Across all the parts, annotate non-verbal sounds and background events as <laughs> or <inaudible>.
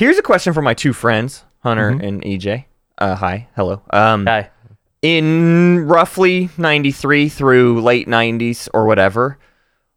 Here's a question for my two friends, Hunter and EJ. Uh, hi, hello. Um, Okay. in roughly 93 through late 90s or whatever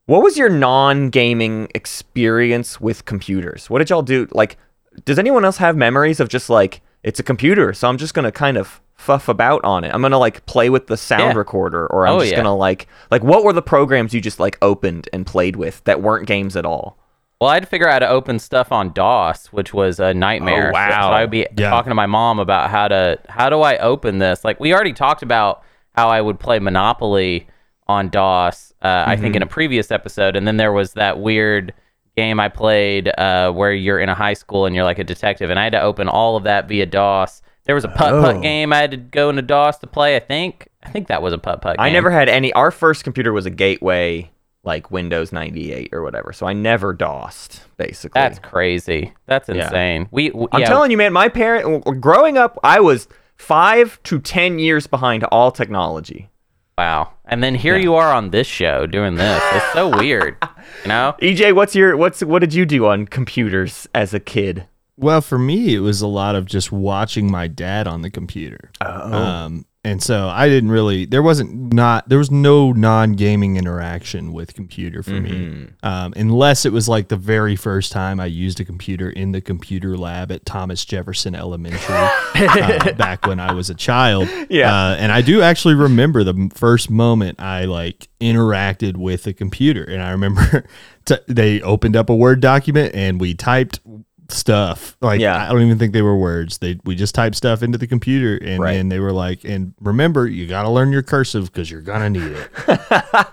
what was your non-gaming experience with computers what did y'all do like does anyone else have memories of just like it's a computer so i'm just gonna kind of fuff about on it i'm gonna like play with the sound Yeah. recorder or i'm Oh, just yeah. gonna like like what were the programs you just like opened and played with that weren't games at all Well, I had to figure out how to open stuff on DOS, which was a nightmare. Oh, wow. So I would be Yeah. talking to my mom about how to how do I open this? Like we already talked about how I would play Monopoly on DOS. Uh, I think in a previous episode, and then there was that weird game I played uh, where you're in a high school and you're like a detective, and I had to open all of that via DOS. There was a putt putt Oh. game I had to go into DOS to play. I think I think that was a putt putt. i never had any our first computer was a gateway like windows 98 or whatever so i never dosed basically That's crazy. That's Yeah. insane. We, w I'm yeah, telling you, man, my parent growing up, I was five to ten years behind all technology. Wow. And then here you are on this show doing this. It's so <laughs> weird. You know? EJ, what's your what's what did you do on computers as a kid? Well, for me, it was a lot of just watching my dad on the computer. Oh, Um, and so I didn't really. There wasn't not. There was no non-gaming interaction with computer for me, um, unless it was like the very first time I used a computer in the computer lab at Thomas Jefferson Elementary uh, <laughs> back when I was a child. Yeah. uh, and I do actually remember the first moment I like interacted with a computer, and I remember <laughs> t- they opened up a Word document and we typed stuff like Yeah. I don't even think they were words. They we just typed stuff into the computer and Right. then they were like, and remember, you got to learn your cursive because you're gonna need it. <laughs>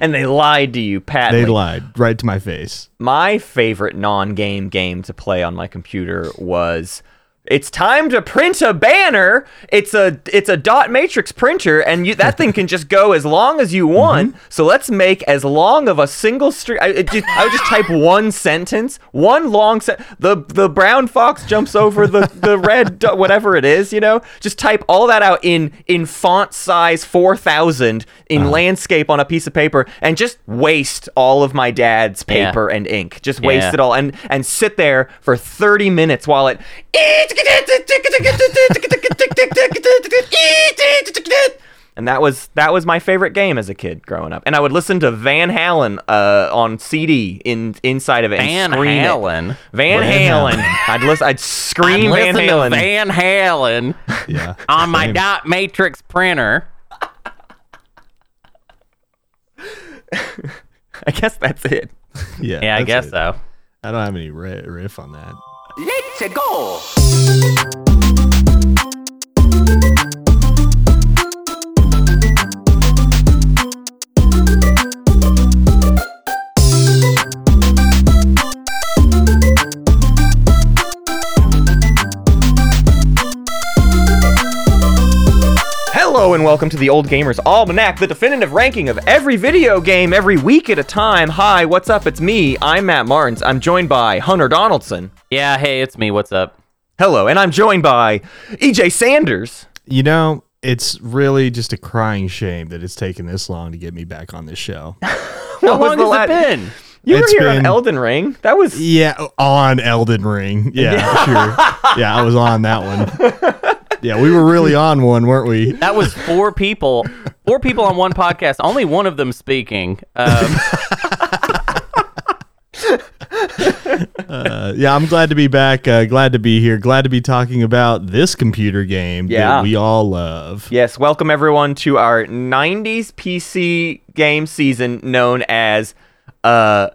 and they lied to you, Pat. They lied right to my face. My favorite non-game game to play on my computer was it's time to print a banner. It's a it's a dot matrix printer, and you, that thing can just go as long as you mm-hmm. want. So let's make as long of a single string. I, it just, I would just type one sentence, one long sentence. The the brown fox jumps over the the red dot, whatever it is. You know, just type all that out in in font size four thousand in uh-huh. landscape on a piece of paper, and just waste all of my dad's Yeah. paper and ink. Just waste Yeah. it all and and sit there for 30 minutes while it. it and that was that was my favorite game as a kid growing up. And I would listen to Van Halen uh, on CD in inside of it. and Van scream it. Halen. Van Van Halen. Halen. I'd listen. I'd scream Van Listen Halen. to Van Halen <laughs> Yeah. on my dot matrix printer. <laughs> I guess that's it. Yeah. Yeah, I guess it. so. I don't have any riff on that. Let's go. Welcome to the Old Gamers Almanac, the definitive ranking of every video game every week at a time. Hi, what's up? It's me. I'm Matt Martins. I'm joined by Hunter Donaldson. Yeah, hey, it's me. What's up? Hello, and I'm joined by EJ Sanders. You know, it's really just a crying shame that it's taken this long to get me back on this show. <laughs> How long the has la- it been? You were It's here on Elden Ring. That was Yeah, on Elden Ring. Yeah, <laughs> sure. Yeah, I was on that one. <laughs> Yeah, we were really on one, weren't we? <laughs> That was four people, four people on one podcast. Only one of them speaking. Um, <laughs> Uh, yeah, I'm glad to be back. Uh, glad to be here. Glad to be talking about this computer game Yeah. that we all love. Yes, welcome everyone to our 90s PC game season known as uh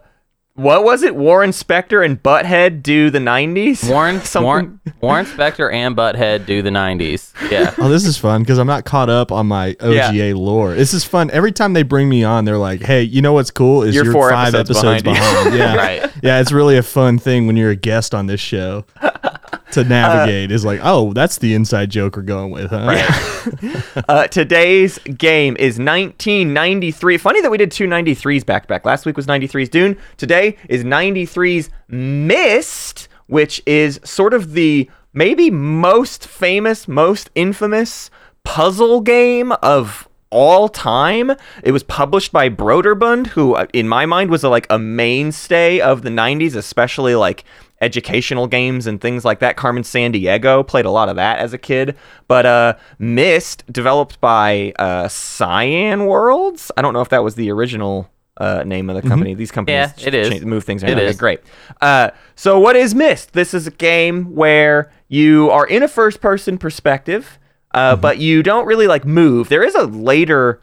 what was it? Warren Spector and Butthead do the 90s? Warren, <laughs> Something- Warren, Warren Spector and Butthead do the '90s. Yeah. Oh, this is fun because I'm not caught up on my OGA lore. This is fun. Every time they bring me on, they're like, "Hey, you know what's cool is You're you're, four five episodes episodes, behind you." behind." <laughs> Yeah, Right. Yeah, it's really a fun thing when you're a guest on this show <laughs> to navigate. is like, oh, that's the inside joke we're going with, huh? <laughs> Uh, today's game is 1993. Funny that we did two 93s back to back. Last week was 93's Dune. Today is 93's Myst, which is sort of the maybe most famous, most infamous puzzle game of all time. It was published by Broderbund, who uh, in my mind was a, like a mainstay of the 90s, especially like educational games and things like that. Carmen Sandiego played a lot of that as a kid. But uh, Myst, developed by uh, Cyan Worlds. I don't know if that was the original uh, name of the company. These companies Yeah, it is. change- move things It around. Okay, is. great. Uh, so what is Myst? This is a game where you are in a first-person perspective, uh, Mm-hmm. but you don't really like move. There is a later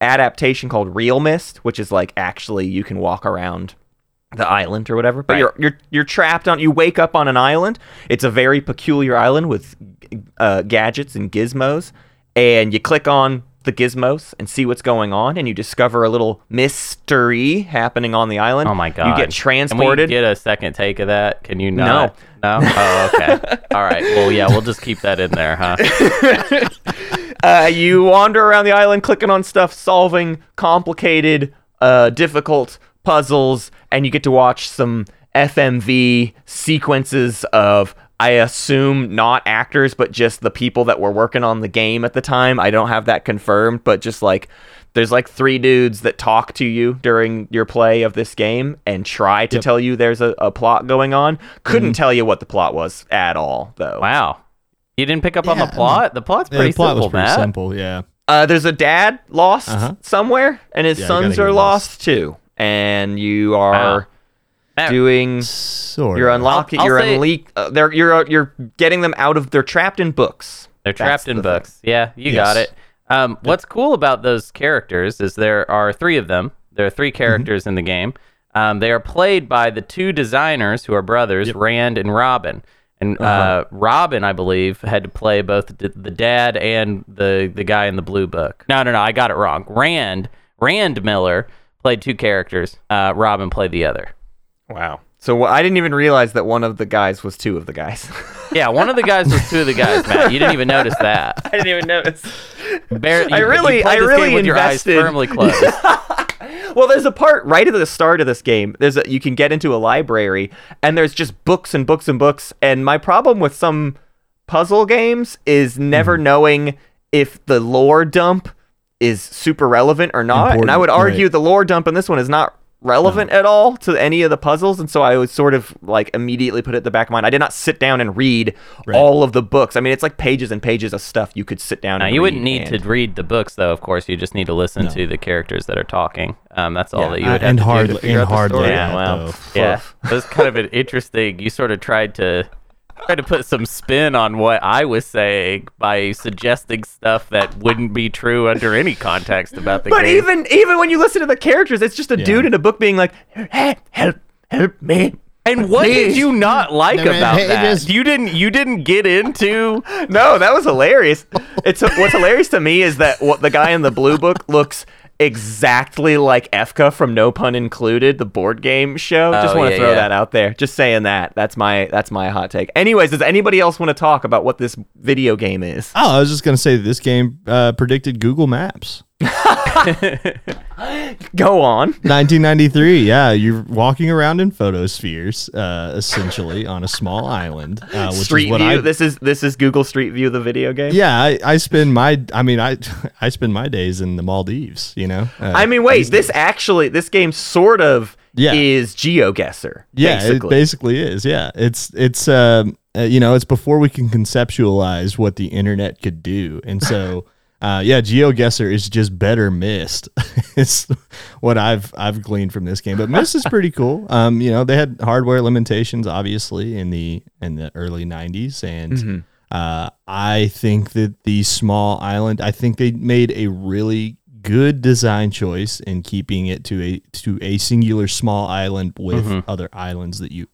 adaptation called realMyst, which is like actually you can walk around the island or whatever. But Right. you're you're you're trapped on. You wake up on an island. It's a very peculiar island with uh, gadgets and gizmos, and you click on the gizmos and see what's going on, and you discover a little mystery happening on the island. Oh my god! You get Can transported. we get a second take of that? Can you not? No. No. Oh, okay. <laughs> All right. Well, yeah, we'll just keep that in there, huh? <laughs> uh, you wander around the island clicking on stuff, solving complicated, uh, difficult puzzles, and you get to watch some FMV sequences of, I assume, not actors, but just the people that were working on the game at the time. I don't have that confirmed, but just like. There's like three dudes that talk to you during your play of this game and try to tell you there's a, a plot going on. Couldn't tell you what the plot was at all, though. Wow. You didn't pick up on the plot? The plot's Yeah, pretty the plot simple, was pretty Matt. simple. Yeah. Uh, there's a dad lost Uh-huh. somewhere, and his Yeah, sons are lost. lost. too. And you are Wow. Doing. Sort You're unlocking. I'll you're say- uh, They're you're you're getting them out of. They're trapped in books. They're That's trapped in the thing. books. Yeah, you Yes. got it. Um, what's cool about those characters is there are three of them. There are three Mm-hmm. characters in the game. Um, they are played by the two designers who are brothers, Rand and Robin. And uh Uh-huh. Robin, I believe, had to play both the, the dad and the the guy in the blue book. No, no, no, I got it wrong. Rand Rand Miller played two characters. Uh, Robin played the other. Wow. So wh- I didn't even realize that one of the guys was two of the guys. <laughs> Yeah, one of the guys was two of the guys. Matt, you didn't even notice that. <laughs> I didn't even notice. Bare, you, I really- you I really game with your eyes invested. firmly closed. <laughs> Well, there's a part right at the start of this game. There's a you can get into a library and there's just books and books and books. And my problem with some puzzle games is never Mm-hmm. knowing if the lore dump is super relevant or not. and I would argue right. the lore dump in this one is not relevant at all to any of the puzzles and so I would sort of like immediately put it at the back of mind. I did not sit down and read Right. all of the books. I mean, it's like pages and pages of stuff you could sit down Now, and you read wouldn't need and- to read the books, though. Of course, you just need to listen to the characters that are talking. Um, that's all Yeah, that you would have and to hard do to figure and out the hard story. Yeah, that, well, yeah, <laughs> it was kind of an interesting. You sort of tried to tried to put some spin on what I was saying by suggesting stuff that wouldn't be true under any context about the But game. even even when you listen to the characters, it's just a Yeah. dude in a book being like, "Hey, help, help me." and what did you not like No, about hey, that? just- You didn't. You didn't get into. <laughs> No, that was hilarious. It's what's hilarious to me is that what the guy in the blue book looks exactly like Efka from No Pun Included, the board game show. Just Oh, want to yeah, throw yeah. that out there. Just saying that. That's my that's my hot take. Anyways, does anybody else want to talk about what this video game is? Oh, I was just gonna say that this game uh, predicted Google Maps. <laughs> Go on. 1993. Yeah, you're walking around in photospheres, uh, essentially on a small island. Uh, which Street is what View. I, this is this is Google Street View, the video game. yeah, I, I spend my. I mean, I <laughs> I spend my days in the Maldives. You know. Uh, I mean, wait. This actually, this game sort of Yeah. is GeoGuessr. yeah, basically. it basically is. Yeah, it's it's um uh, you know it's before we can conceptualize what the internet could do, and so. <laughs> Uh, yeah, GeoGuessr is just better Myst. <laughs> it's what I've I've gleaned from this game, but Myst is pretty cool. <laughs> Um, you know, they had hardware limitations, obviously, in the in the early '90s, and uh, I think that the small island. I think they made a really good design choice in keeping it to a to a singular small island with other islands that you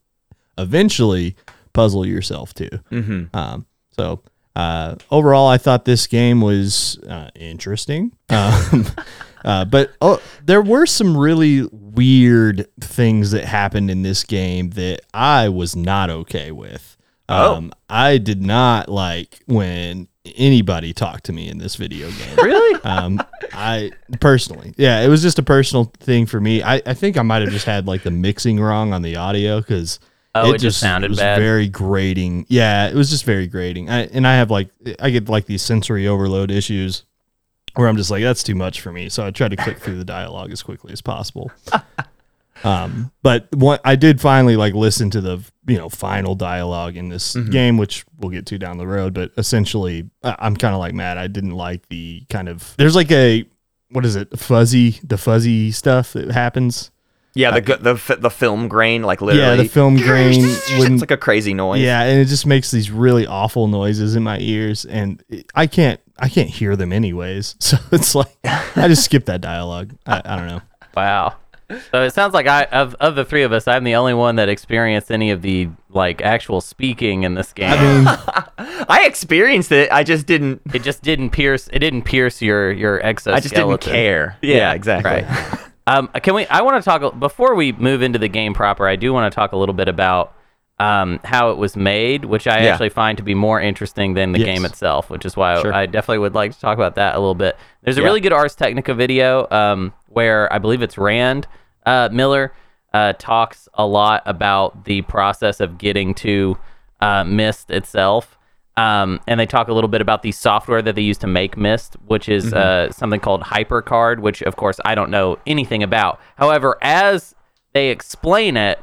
eventually puzzle yourself to. Mhm. Um, so uh, overall, I thought this game was uh, interesting. Um, <laughs> uh, but oh, there were some really weird things that happened in this game that I was not okay with. Oh. Um, I did not like when anybody talked to me in this video game. Really? Um, I personally, yeah, it was just a personal thing for me. I, I think I might have just had like the mixing wrong on the audio because Oh, it just sounded it was bad. very grating. Yeah, it was just very grating. I, and I have like I get like these sensory overload issues where I'm just like that's too much for me. So I try to click through the dialogue as quickly as possible. <laughs> Um, but what I did finally like listen to the you know final dialogue in this Mm-hmm. game, which we'll get to down the road. But essentially, I- I'm kind of like mad. I didn't like the kind of there's like a what is it fuzzy the fuzzy stuff that happens. Yeah, the gu- the the film grain, like literally. Yeah, the film grain it's like a crazy noise. Yeah, and it just makes these really awful noises in my ears, and it- I can't I can't hear them anyways. <laughs> So it's like I just skip that dialogue. I, I don't know. Wow. So it sounds like I of of the three of us, I'm the only one that experienced any of the like actual speaking in this game. I mean, <laughs> I experienced it. I just didn't. it just didn't pierce. It didn't pierce your your exoskeleton. I just didn't care. Yeah, exactly. Right. <laughs> um, can we? I want to talk before we move into the game proper. I do want to talk a little bit about um, how it was made, which I Yeah. actually find to be more interesting than the Yes. game itself. Which is why Sure. I definitely would like to talk about that a little bit. There's a Yeah. really good Ars Technica video um, where I believe it's Rand uh, Miller uh, talks a lot about the process of getting to uh, Myst itself. Um, and they talk a little bit about the software that they use to make Myst, which is uh, something called HyperCard, which of course I don't know anything about. However, as they explain it,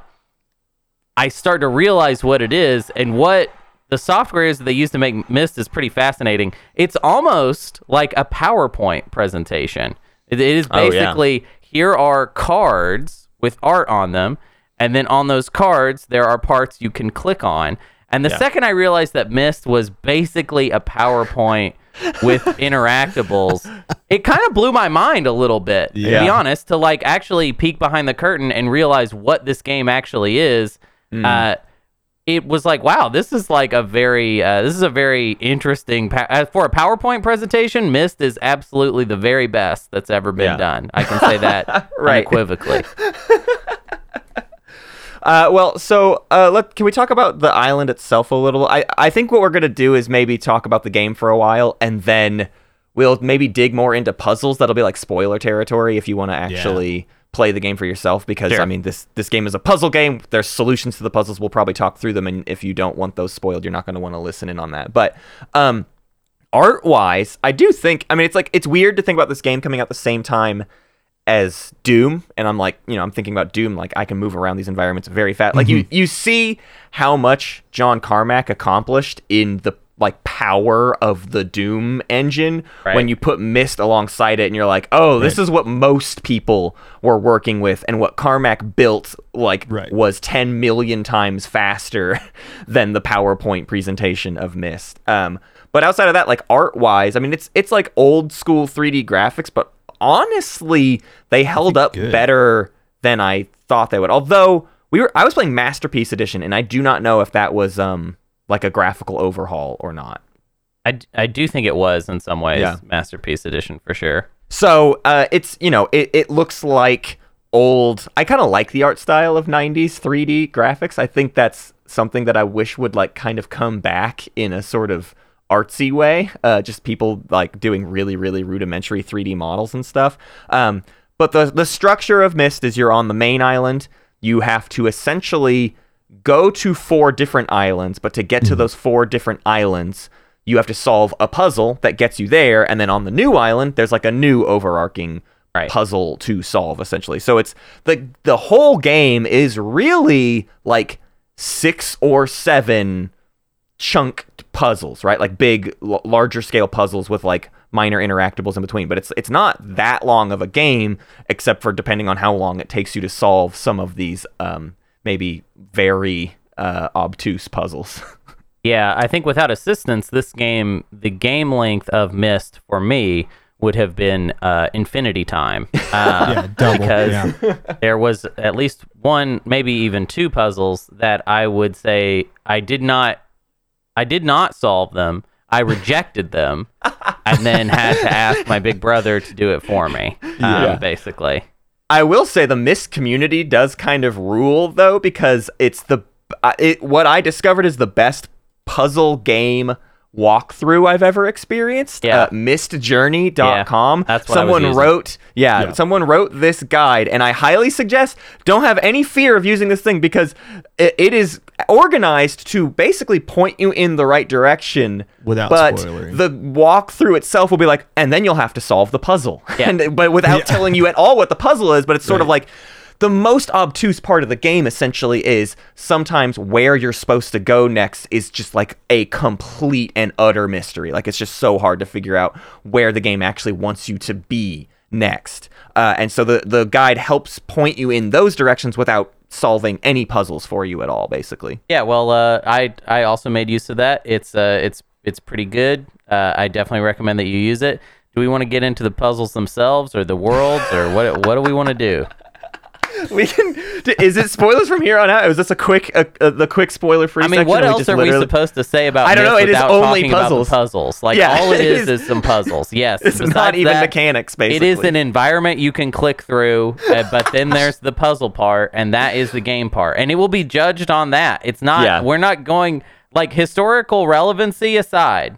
I start to realize what it is and what the software is that they use to make Myst is pretty fascinating. It's almost like a PowerPoint presentation. It, it is Oh, yeah. basically here are cards with art on them, and then on those cards there are parts you can click on. And the second I realized that Myst was basically a PowerPoint with <laughs> interactables, it kind of blew my mind a little bit. To be honest, to like actually peek behind the curtain and realize what this game actually is. Uh, it was like, wow, this is like a very, uh, this is a very interesting pa- uh, for a PowerPoint presentation. Myst is absolutely the very best that's ever been Yeah. done. I can say that <laughs> Right. unequivocally. <laughs> Uh, well, so uh, let can we talk about the island itself a little? I I think what we're gonna do is maybe talk about the game for a while, and then we'll maybe dig more into puzzles. That'll be like spoiler territory if you want to actually play the game for yourself. Because Sure. I mean, this this game is a puzzle game. There's solutions to the puzzles. We'll probably talk through them, and if you don't want those spoiled, you're not gonna want to listen in on that. But um, art wise, I do think. I mean, it's like it's weird to think about this game coming out the same time as Doom, and I'm like, you know, I'm thinking about Doom. Like I can move around these environments very fast. Like you, you see how much John Carmack accomplished in the like power of the Doom engine Right. when you put Myst alongside it, and you're like, oh, this is what most people were working with, and what Carmack built like Right. was 10 million times faster <laughs> than the PowerPoint presentation of Myst. Um, but outside of that, like art wise, I mean, it's it's like old school 3D graphics, but honestly, they held up good. better than I thought they would. Although we were, I was playing Masterpiece Edition, and I do not know if that was um like a graphical overhaul or not. I, I do think it was in some ways Yeah. masterpiece edition for sure. So uh, it's you know it, it looks like old. I kind of like the art style of '90s 3D graphics. I think that's something that I wish would like kind of come back in a sort of artsy way. Uh, just people like doing really really rudimentary 3D models and stuff. Um, but the the structure of Myst is you're on the main island. You have to essentially go to four different islands, but to get to those four different islands, you have to solve a puzzle that gets you there, and then on the new island, there's like a new overarching Right. puzzle to solve essentially. So it's the the whole game is really like six or seven chunk puzzles, right? Like big, l- larger scale puzzles with like minor interactables in between. But it's it's not that long of a game, except for depending on how long it takes you to solve some of these um, maybe very uh, obtuse puzzles. <laughs> Yeah, I think without assistance, this game, the game length of Myst for me would have been uh, infinity time. <laughs> Uh, Yeah, double. because yeah. there was at least one, maybe even two puzzles that I would say I did not, I did not solve them. I rejected them, <laughs> and then had to ask my big brother to do it for me. Um, Yeah. basically. I will say the Myst community does kind of rule though because it's the uh, it what I discovered is the best puzzle game walkthrough I've ever experienced. Yeah. Uh, mystjourney.com. Yeah, that's what someone wrote yeah, Yeah. someone wrote this guide and I highly suggest don't have any fear of using this thing because it, it is organized to basically point you in the right direction Without but spoiling. the walkthrough itself will be like and then you'll have to solve the puzzle Yeah. <laughs> and but without telling you at all what the puzzle is but it's sort of like the most obtuse part of the game essentially is sometimes where you're supposed to go next is just like a complete and utter mystery. Like it's just so hard to figure out where the game actually wants you to be next. Uh, and so the the guide helps point you in those directions without solving any puzzles for you at all, basically. Yeah, well, uh, I I also made use of that. It's uh, it's it's pretty good. Uh, I definitely recommend that you use it. Do we want to get into the puzzles themselves, or the worlds, or what? What do we want to do? We can. Is it spoilers from here on out? Is this a quick, a, a, the quick spoiler free? I mean, what else are we supposed to say about? I don't know, it is only puzzles. puzzles. Like Yeah, all it is is- is some puzzles. <laughs> Yes, It's not even that, mechanics, basically. It is an environment you can click through, uh, but then <laughs> there's the puzzle part, and that is the game part, and it will be judged on that. It's not. Yeah. We're not going like historical relevancy aside.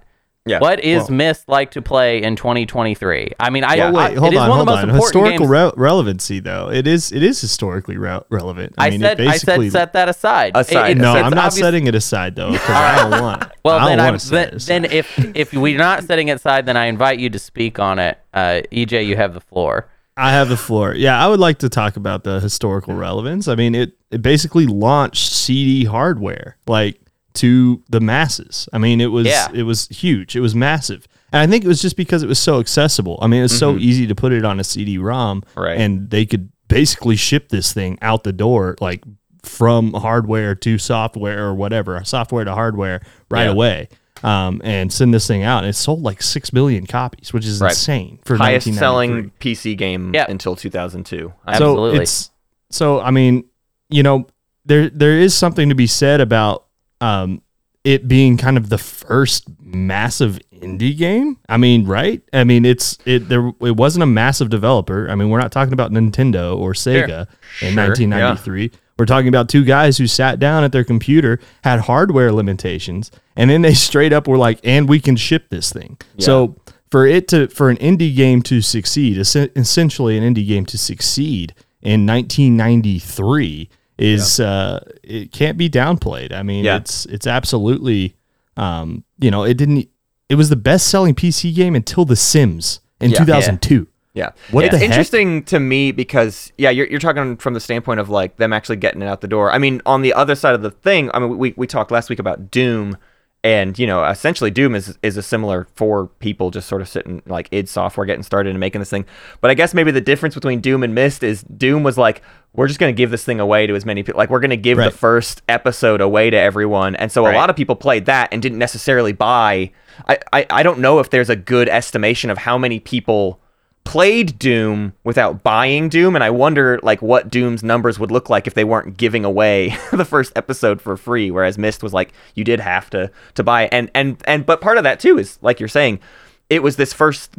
Yeah. What is Well- Myst like to play in 2023? I mean, I, Yeah. I Wait, hold it is on, one hold of the most on. Historical re- relevancy, though, it is it is historically re- relevant. I, I, mean, said, it I said, set that aside. It- Aside. it's- no, I'm not obvious- setting it aside though, because I don't want. Well, don't then, I'm, set then, it aside. then if if we're not setting it aside, then I invite you to speak on it. Uh, EJ, you have the floor. I have the floor. Yeah, I would like to talk about the historical relevance. I mean, it, it basically launched CD hardware like to the masses. I mean, it was Yeah. it was huge. It was massive. And I think it was just because it was so accessible. I mean, it was so easy to put it on a CD-ROM Right. and they could basically ship this thing out the door like from hardware to software or whatever, software to hardware right Yeah. away. Um, and send this thing out. And it sold like 6 million copies, which is Right. insane for highest selling PC game Yeah. until 2002. Absolutely. so it's so I mean, you know, there there is something to be said about um it being kind of the first massive indie game. I mean, right? I mean, it's it there it wasn't a massive developer. I mean, we're not talking about Nintendo or Sega in Sure, 1993. We're talking about two guys who sat down at their computer, had hardware limitations, and then they straight up were like, "And we can ship this thing." So for it to for an indie game to succeed, essentially an indie game to succeed in 1993 is uh, it can't be downplayed. I mean, Yeah. it's it's absolutely um, you know, it didn't it was the best selling PC game until The Sims in Yeah. 2002. Yeah. What it's heck? interesting to me because yeah, you're, you're talking from the standpoint of like them actually getting it out the door. I mean, on the other side of the thing, I mean, we, we talked last week about Doom and you know, essentially Doom is is a similar for people just sort of sitting like id software getting started and making this thing. But I guess maybe the difference between Doom and Myst is Doom was like we're just going to give this thing away to as many people like we're going to give Right. the first episode away to everyone. And so Right. a lot of people played that and didn't necessarily buy I, I I don't know if there's a good estimation of how many people played Doom without buying Doom, and I wonder like what Doom's numbers would look like if they weren't giving away <laughs> the first episode for free, whereas Myst was like you did have to to buy it. And and and but part of that too is like you're saying, it was this first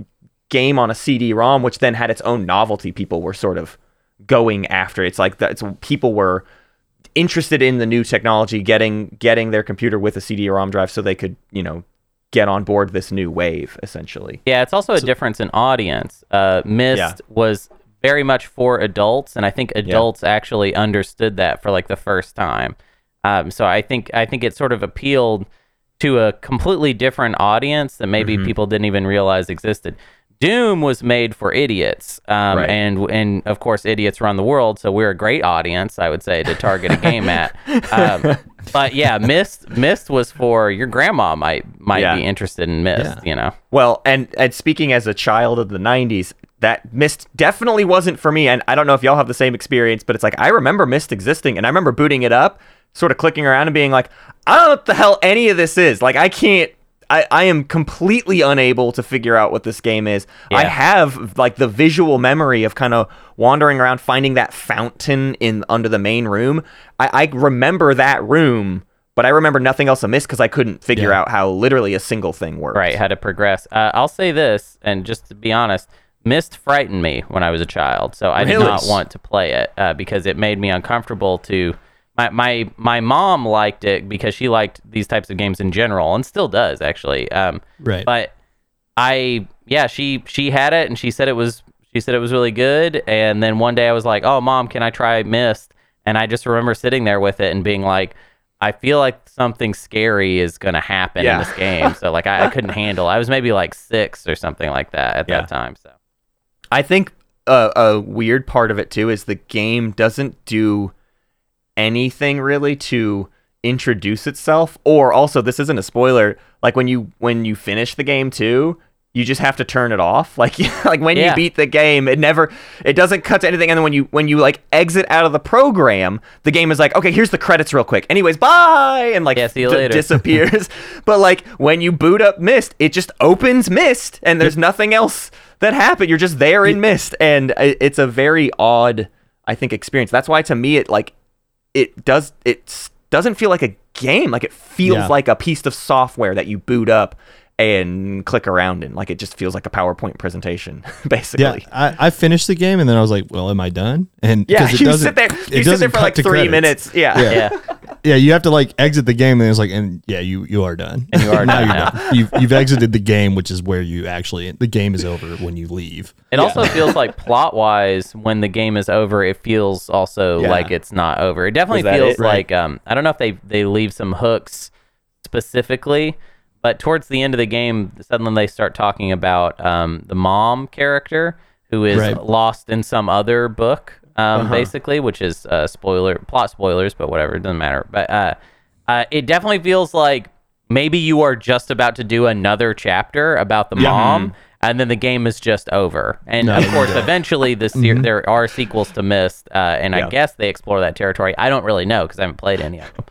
game on a CD-ROM, which then had its own novelty. People were sort of going after. It's like that. It's people were interested in the new technology, getting getting their computer with a CD-ROM drive so they could you know get on board this new wave essentially. Yeah, it's also a difference in audience. Uh, Myst Yeah. was very much for adults, and I think adults actually understood that for like the first time. Um, so I think I think it sort of appealed to a completely different audience that maybe Mm-hmm. people didn't even realize existed. Doom was made for idiots, um, Right. and and of course idiots run the world, so we're a great audience, I would say, to target a game <laughs> at. Um, but yeah, Myst Myst was for your grandma might might Yeah. be interested in Myst, Yeah. you know. Well, and and speaking as a child of the '90s, that Myst definitely wasn't for me. And I don't know if y'all have the same experience, but it's like I remember Myst existing, and I remember booting it up, sort of clicking around and being like, I don't know what the hell any of this is. Like I can't. I, I am completely unable to figure out what this game is. I have like the visual memory of kind of wandering around finding that fountain in under the main room. I, I remember that room, but I remember nothing else amiss because I couldn't figure Yeah. out how literally a single thing works. right how to progress uh, i'll say this and just to be honest Myst frightened me when i was a child so i did not want to play it uh, because it made me uncomfortable to my, my my mom liked it because she liked these types of games in general and still does actually um, Right. but i yeah she she had it and she said it was she said it was really good and then one day i was like oh mom can i try Myst and i just remember sitting there with it and being like i feel like something scary is going to happen Yeah. in this game so like I, I couldn't <laughs> handle i was maybe like six or something like that at Yeah. that time so I think a, a weird part of it too is the game doesn't do anything really to introduce itself or also this isn't a spoiler like when you when you finish the game too you just have to turn it off. <laughs> Like like when Yeah. you beat the game it never it doesn't cut to anything and then when you when you like exit out of the program the game is like okay here's the credits real quick. Anyways bye! and like Yeah, see you d- later. <laughs> disappears. But like when you boot up Myst it just opens Myst and there's nothing else that happened. You're just there in Myst and uh, it's a very odd i think experience. That's why to me it like it does it doesn't feel like a game like it feels Yeah. like a piece of software that you boot up and click around in like it just feels like a powerpoint presentation <laughs> basically Yeah, I, I finished the game and then I was like, "Well, am I done?" And yeah, it you sit there it you sit there for like three credits. minutes yeah Yeah. Yeah. <laughs> Yeah, you have to like exit the game, and it's like, and yeah, you you are done. And you are <laughs> now done You're done. You've you've exited the game, which is where you actually the game is over when you leave. It also feels like <laughs> plot wise, when the game is over, it feels also Yeah. like it's not over. It definitely that feels it? Right. like um, I don't know if they they leave some hooks specifically, but towards the end of the game, suddenly they start talking about um, the mom character who is Right. lost in some other book, um, basically, which is uh, spoiler plot spoilers, but whatever, it doesn't matter. But uh, uh, it definitely feels like maybe you are just about to do another chapter about the mom, and then the game is just over. And No, of course, eventually, the ser- there are sequels to Myst, uh, and Yeah. I guess they explore that territory. I don't really know because I haven't played any of them.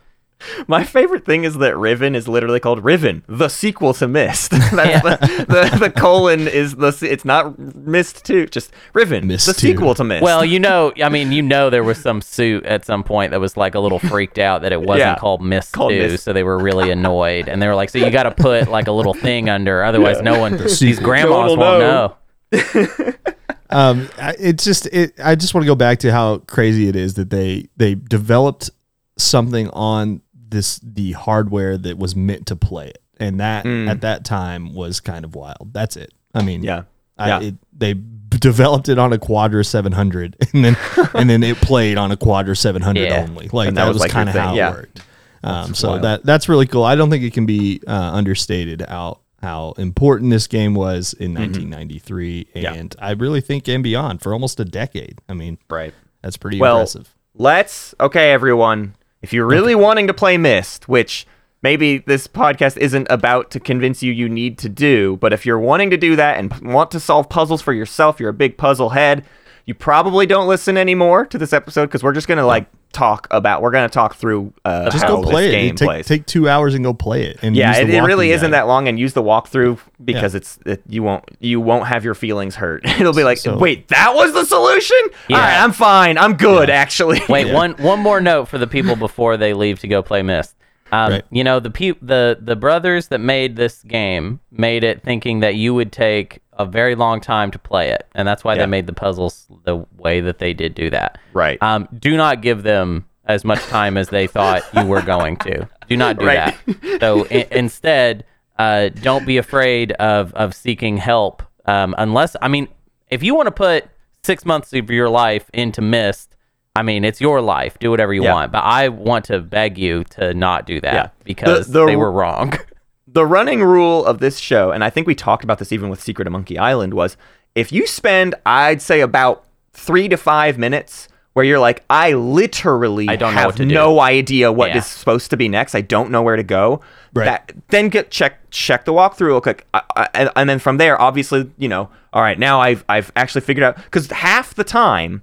My favorite thing is that Riven is literally called Riven, the sequel to Myst. <laughs> That's Yeah. the, the the colon is the it's not Myst two, just Riven, Myst the 2. sequel to Myst. Well, you know, I mean, you know, there was some suit at some point that was like a little freaked out that it wasn't Yeah. called Myst Called 2, Myst. so they were really annoyed, and they were like, "So you got to put like a little thing under, otherwise, no one, these grandmas No won't will know." know. <laughs> Um, I- it's just it. I just want to go back to how crazy it is that they they developed something on this the hardware that was meant to play it, and that at that time was kind of wild. That's it. I mean, yeah, I, yeah. it, they <laughs> developed it on a Quadra 700, <laughs> and then <laughs> and then it played on a Quadra 700 Yeah. only. Like And that, that was was, like kind of how yeah. it worked. Um, so wild. that that's really cool. I don't think it can be uh, understated how how important this game was in 1993, Mm-hmm. Yeah. and I really think and beyond for almost a decade. I mean, right. that's pretty Well, impressive. let's okay, everyone. If you're really wanting to play Myst, which maybe this podcast isn't about to convince you you need to do, but if you're wanting to do that and want to solve puzzles for yourself, you're a big puzzle head. You probably don't listen anymore to this episode because we're just gonna like talk about. We're gonna talk through uh, Just how go play this it. game Take, plays. take two hours and go play it. And yeah, use it, the it really isn't guide. that long, and use the walkthrough because it's it, you won't you won't have your feelings hurt. <laughs> It'll be like, So- wait, that was the solution. Yeah. All right, I'm fine. I'm good actually. Wait, one one more note for the people before they leave to go play Myst. Um, Right. You know the peop the the brothers that made this game made it thinking that you would take a very long time to play it, and that's why Yeah. they made the puzzles the way that they did do that. Right. Um, do not give them as much time as they thought you were going to. Do not do Right. that. So <laughs> i- instead, uh, don't be afraid of of seeking help. Um, unless I mean, if you want to put six months of your life into Myst, I mean, it's your life. Do whatever you Yeah. want. But I want to beg you to not do that Yeah. because The- the- they were wrong. <laughs> the running rule of this show, and I think we talked about this even with Secret of Monkey Island, was if you spend, I'd say, about three to five minutes where you're like, I literally I don't know have what to do." no idea what is Yeah. supposed to be next. I don't know where to go. Right. That, then get check check the walkthrough real quick, I, I, and, and then from there, obviously, you know, all right, now I've I've actually figured out because half the time.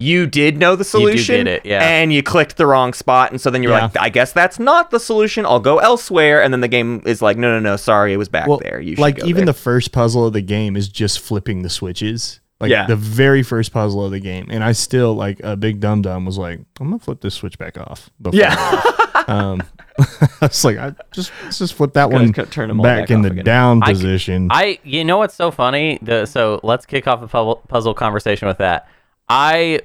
You did know the do solution, get it, yeah. and you clicked the wrong spot, and so then you're Yeah. like, "I guess that's not the solution. I'll go elsewhere." And then the game is like, "No, no, no, sorry, it was back well, there." You should like go even there." the first puzzle of the game is just flipping the switches. Like Yeah. the very first puzzle of the game, and I still like a big dum dum was like, I'm gonna flip this switch back off. before yeah, <laughs> um, <laughs> I was like, I just let's just flip that one co- turn 'em all back, back in the again. down I- position. I, you know what's so funny? The, so let's kick off a pu- puzzle conversation with that. I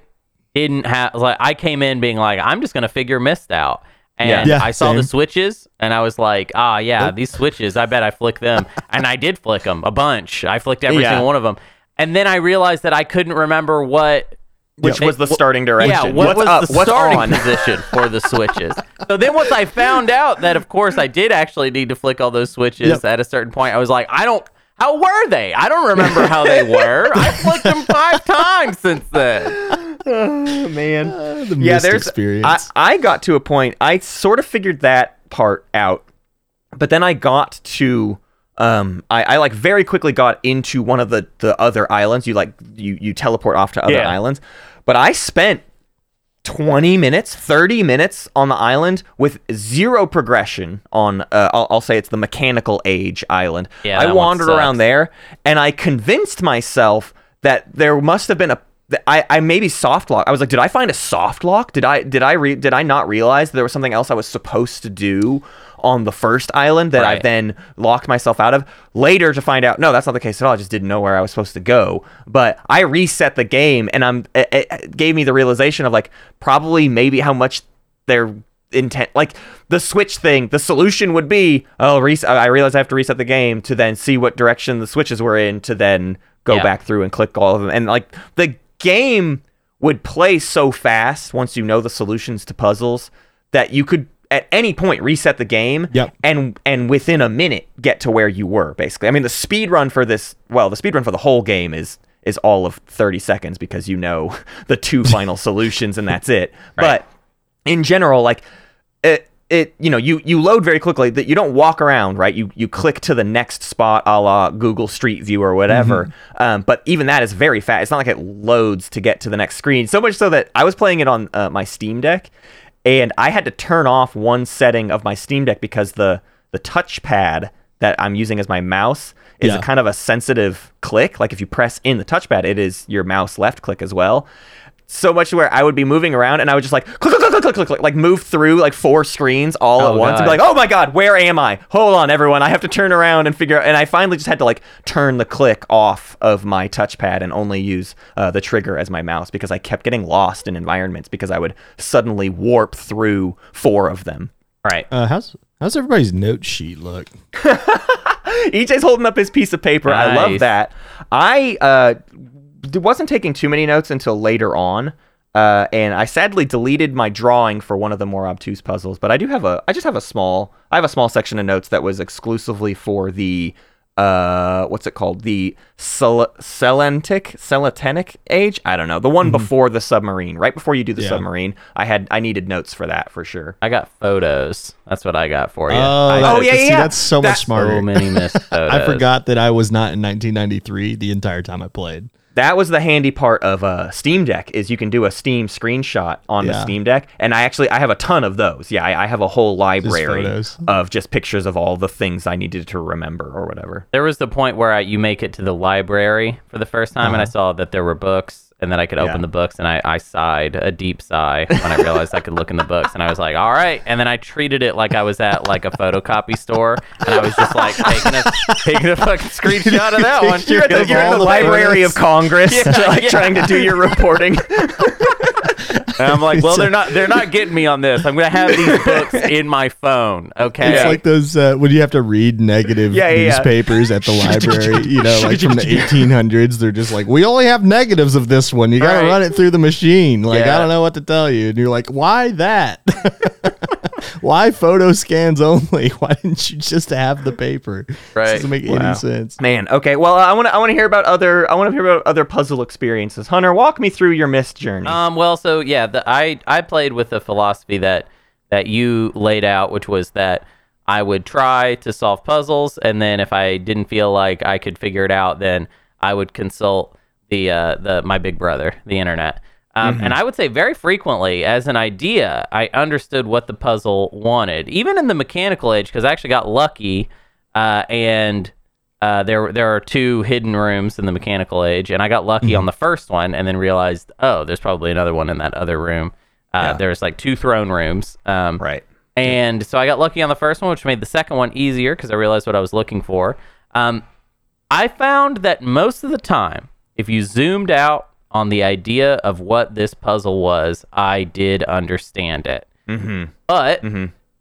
didn't have like I came in being like I'm just gonna figure Myst out, and Yeah. Yeah, I saw the switches, and I was like, ah, yeah, these switches. I bet I flick them, <laughs> and I did flick them a bunch. I flicked every Yeah. single one of them, and then I realized that I couldn't remember what. which was the starting direction. Yeah, what What's was up? the What's starting on? position <laughs> for the switches? So then, once I found out that, of course, I did actually need to flick all those switches Yep. at a certain point, I was like, I don't, How were they? I don't remember how they <laughs> were. I've flicked them five times since then. Oh, man. the yeah, missed there's. experience. I, I got to a point. I sort of figured that part out, but then I got to. Um, I, I like very quickly got into one of the the other islands. You like you you teleport off to other Yeah. islands, but I spent 20 minutes 30 minutes on the island with zero progression on uh, I'll, I'll say it's the mechanical age island. Yeah, i wandered around there and i convinced myself that there must have been a I, I maybe soft lock. I was like, did I find a soft lock? Did I did I re- did I not realize there was something else I was supposed to do on the first island that I Right. then locked myself out of? Later to find out, no, that's not the case at all. I just didn't know where I was supposed to go. But I reset the game, and I'm it, it gave me the realization of like probably maybe how much they're intent like the switch thing the solution would be oh res- i realize i have to reset the game to then see what direction the switches were in to then go Yeah. back through and click all of them and like the game would play so fast once you know the solutions to puzzles that you could at any point reset the game Yep. and and within a minute get to where you were basically. I mean the speed run for this well the speed run for the whole game is is all of 30 seconds because you know <laughs> the two final solutions and that's it. But in general like it it you know you you load very quickly that you don't walk around right? You you click to the next spot a la google street view or whatever. Um, but even that is very fast. It's not like it loads to get to the next screen. So much so that i was playing it on uh, my steam deck and i had to turn off one setting of my steam deck because the the touchpad that i'm using as my mouse is Yeah. a kind of a sensitive click. Like if you press in the touchpad it is your mouse left click as well so much to where I would be moving around and I would just like click, click, click, click, click, click, click, like move through like four screens all Oh, at once and be like, oh my god, where am I? Hold on, everyone, I have to turn around and figure out. And I finally just had to like turn the click off of my touchpad and only use uh, the trigger as my mouse because I kept getting lost in environments because I would suddenly warp through four of them. Right. uh, how's how's everybody's note sheet look? <laughs> EJ's holding up his piece of paper. I love that. I uh, d- wasn't taking too many notes until later on. Uh, and I sadly deleted my drawing for one of the more obtuse puzzles, but I do have a I just have a small I have a small section of notes that was exclusively for the uh what's it called the Sel- Selentic Seletenic age I don't know the one before the submarine right before you do the Yeah. submarine I had I needed notes for that for sure I got photos. That's what I got for you. Oh, I, Oh, yeah, see, that's so That- much smarter. so many <laughs> Myst photos. I forgot that I was not in 1993 the entire time I played. That was the handy part of a Steam Deck is you can do a Steam screenshot on the Steam Deck, and I actually I have a ton of those. Yeah, I, I have a whole library photos. of just pictures of all the things I needed to remember or whatever. There was the point where I, you make it to the library for the first time, and I uh-huh. saw that there were books, and then I could open. Yeah. the books, and I, I sighed a deep sigh when I realized I could look in the books, and I was like, "All right." And then I treated it like I was at like a photocopy store, and I was just like taking a taking a fucking screenshot of that one. You're at the, you're in the the Library of Congress, Yeah, <laughs> like yeah. trying to do your reporting. <laughs> And I'm like, <laughs> "Well, they're not they're not getting me on this. I'm gonna have these <laughs> books in my phone, okay?" It's like those uh, when you have to read negative Yeah, yeah, yeah. newspapers at the library, you know, <laughs> like from the 1800s. They're just like, we only have negatives of this one. You got to Right. run it through the machine. Like, Yeah. I don't know what to tell you. And you're like, why that? Why photo scans only? <laughs> Why didn't you just have the paper? Right. Doesn't make Wow. any sense. Man, okay. Well, I want to I want to hear about other I want to hear about other puzzle experiences. Hunter, walk me through your Myst journey. Um, well, so yeah, the, I I played with the philosophy that that you laid out, which was that I would try to solve puzzles, and then if I didn't feel like I could figure it out, then I would consult the uh, the my big brother, the internet. Um, And I would say very frequently, as an idea, I understood what the puzzle wanted, even in the mechanical age, because I actually got lucky, uh, and uh, there there are two hidden rooms in the mechanical age, and I got lucky on the first one, and then realized, oh, there's probably another one in that other room. Uh, Yeah. There's like two throne rooms, um, right. and so I got lucky on the first one, which made the second one easier because I realized what I was looking for. Um, I found that most of the time, if you zoomed out on the idea of what this puzzle was, I did understand it. Mhm. But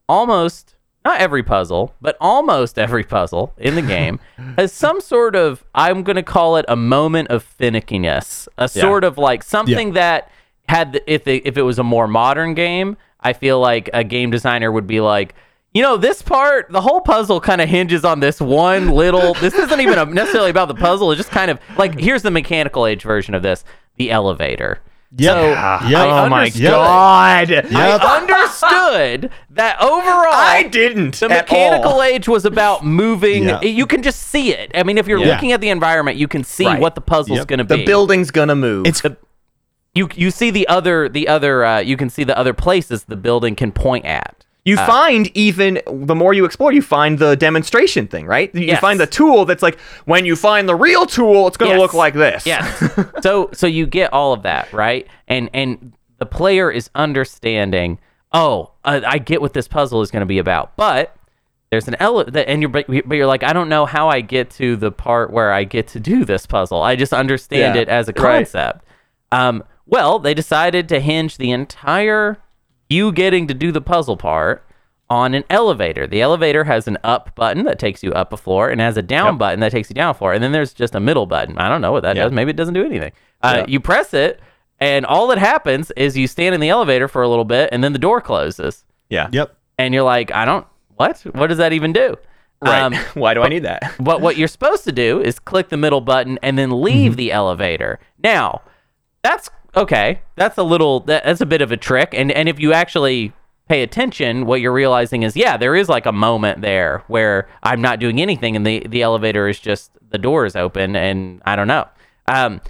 almost not every puzzle, but almost every puzzle in the game <laughs> has some sort of I'm going to call it a moment of finickiness, a sort of like something that had the, if it, if it was a more modern game, I feel like a game designer would be like, You know, this part, the whole puzzle kind of hinges on this one little. This isn't even a, necessarily about the puzzle. It's just kind of like here's the mechanical age version of this: the elevator. Yep. So Yep. I oh my god. <laughs> Yep. I understood that overall, I didn't. the mechanical all. age was about moving. Yeah. You can just see it. I mean, if you're Yeah. looking at the environment, you can see Right. what the puzzle's Yep. going to be. The building's gonna move. It's you you see the other the other uh, you can see the other places the building can point at. You find even the more you explore, you find the demonstration thing, right? You Yes. find the tool that's like when you find the real tool, it's going to Yes. look like this. Yeah. <laughs> so so you get all of that right, and and the player is understanding. Oh, uh, I get what this puzzle is going to be about, but there's an element, and you're but but you're like, I don't know how I get to the part where I get to do this puzzle. I just understand Yeah. it as a Right. concept. Um, well, they decided to hinge the entire you getting to do the puzzle part on an elevator. The elevator has an up button that takes you up a floor and has a down button that takes you down a floor. And then there's just a middle button. I don't know what that Yeah. does. Maybe it doesn't do anything. Uh, Yeah. You press it, and all that happens is you stand in the elevator for a little bit, and then the door closes. Yeah. yep. And you're like, I don't, what? What does that even do? Right. Um, <laughs> Why do I need that? but what you're supposed to do is click the middle button and then leave the elevator. Now, that's okay. That's a little that, that's a bit of a trick. And and if you actually pay attention, what you're realizing is yeah, there is like a moment there where I'm not doing anything and the the elevator is just the door is open and I don't know. Um,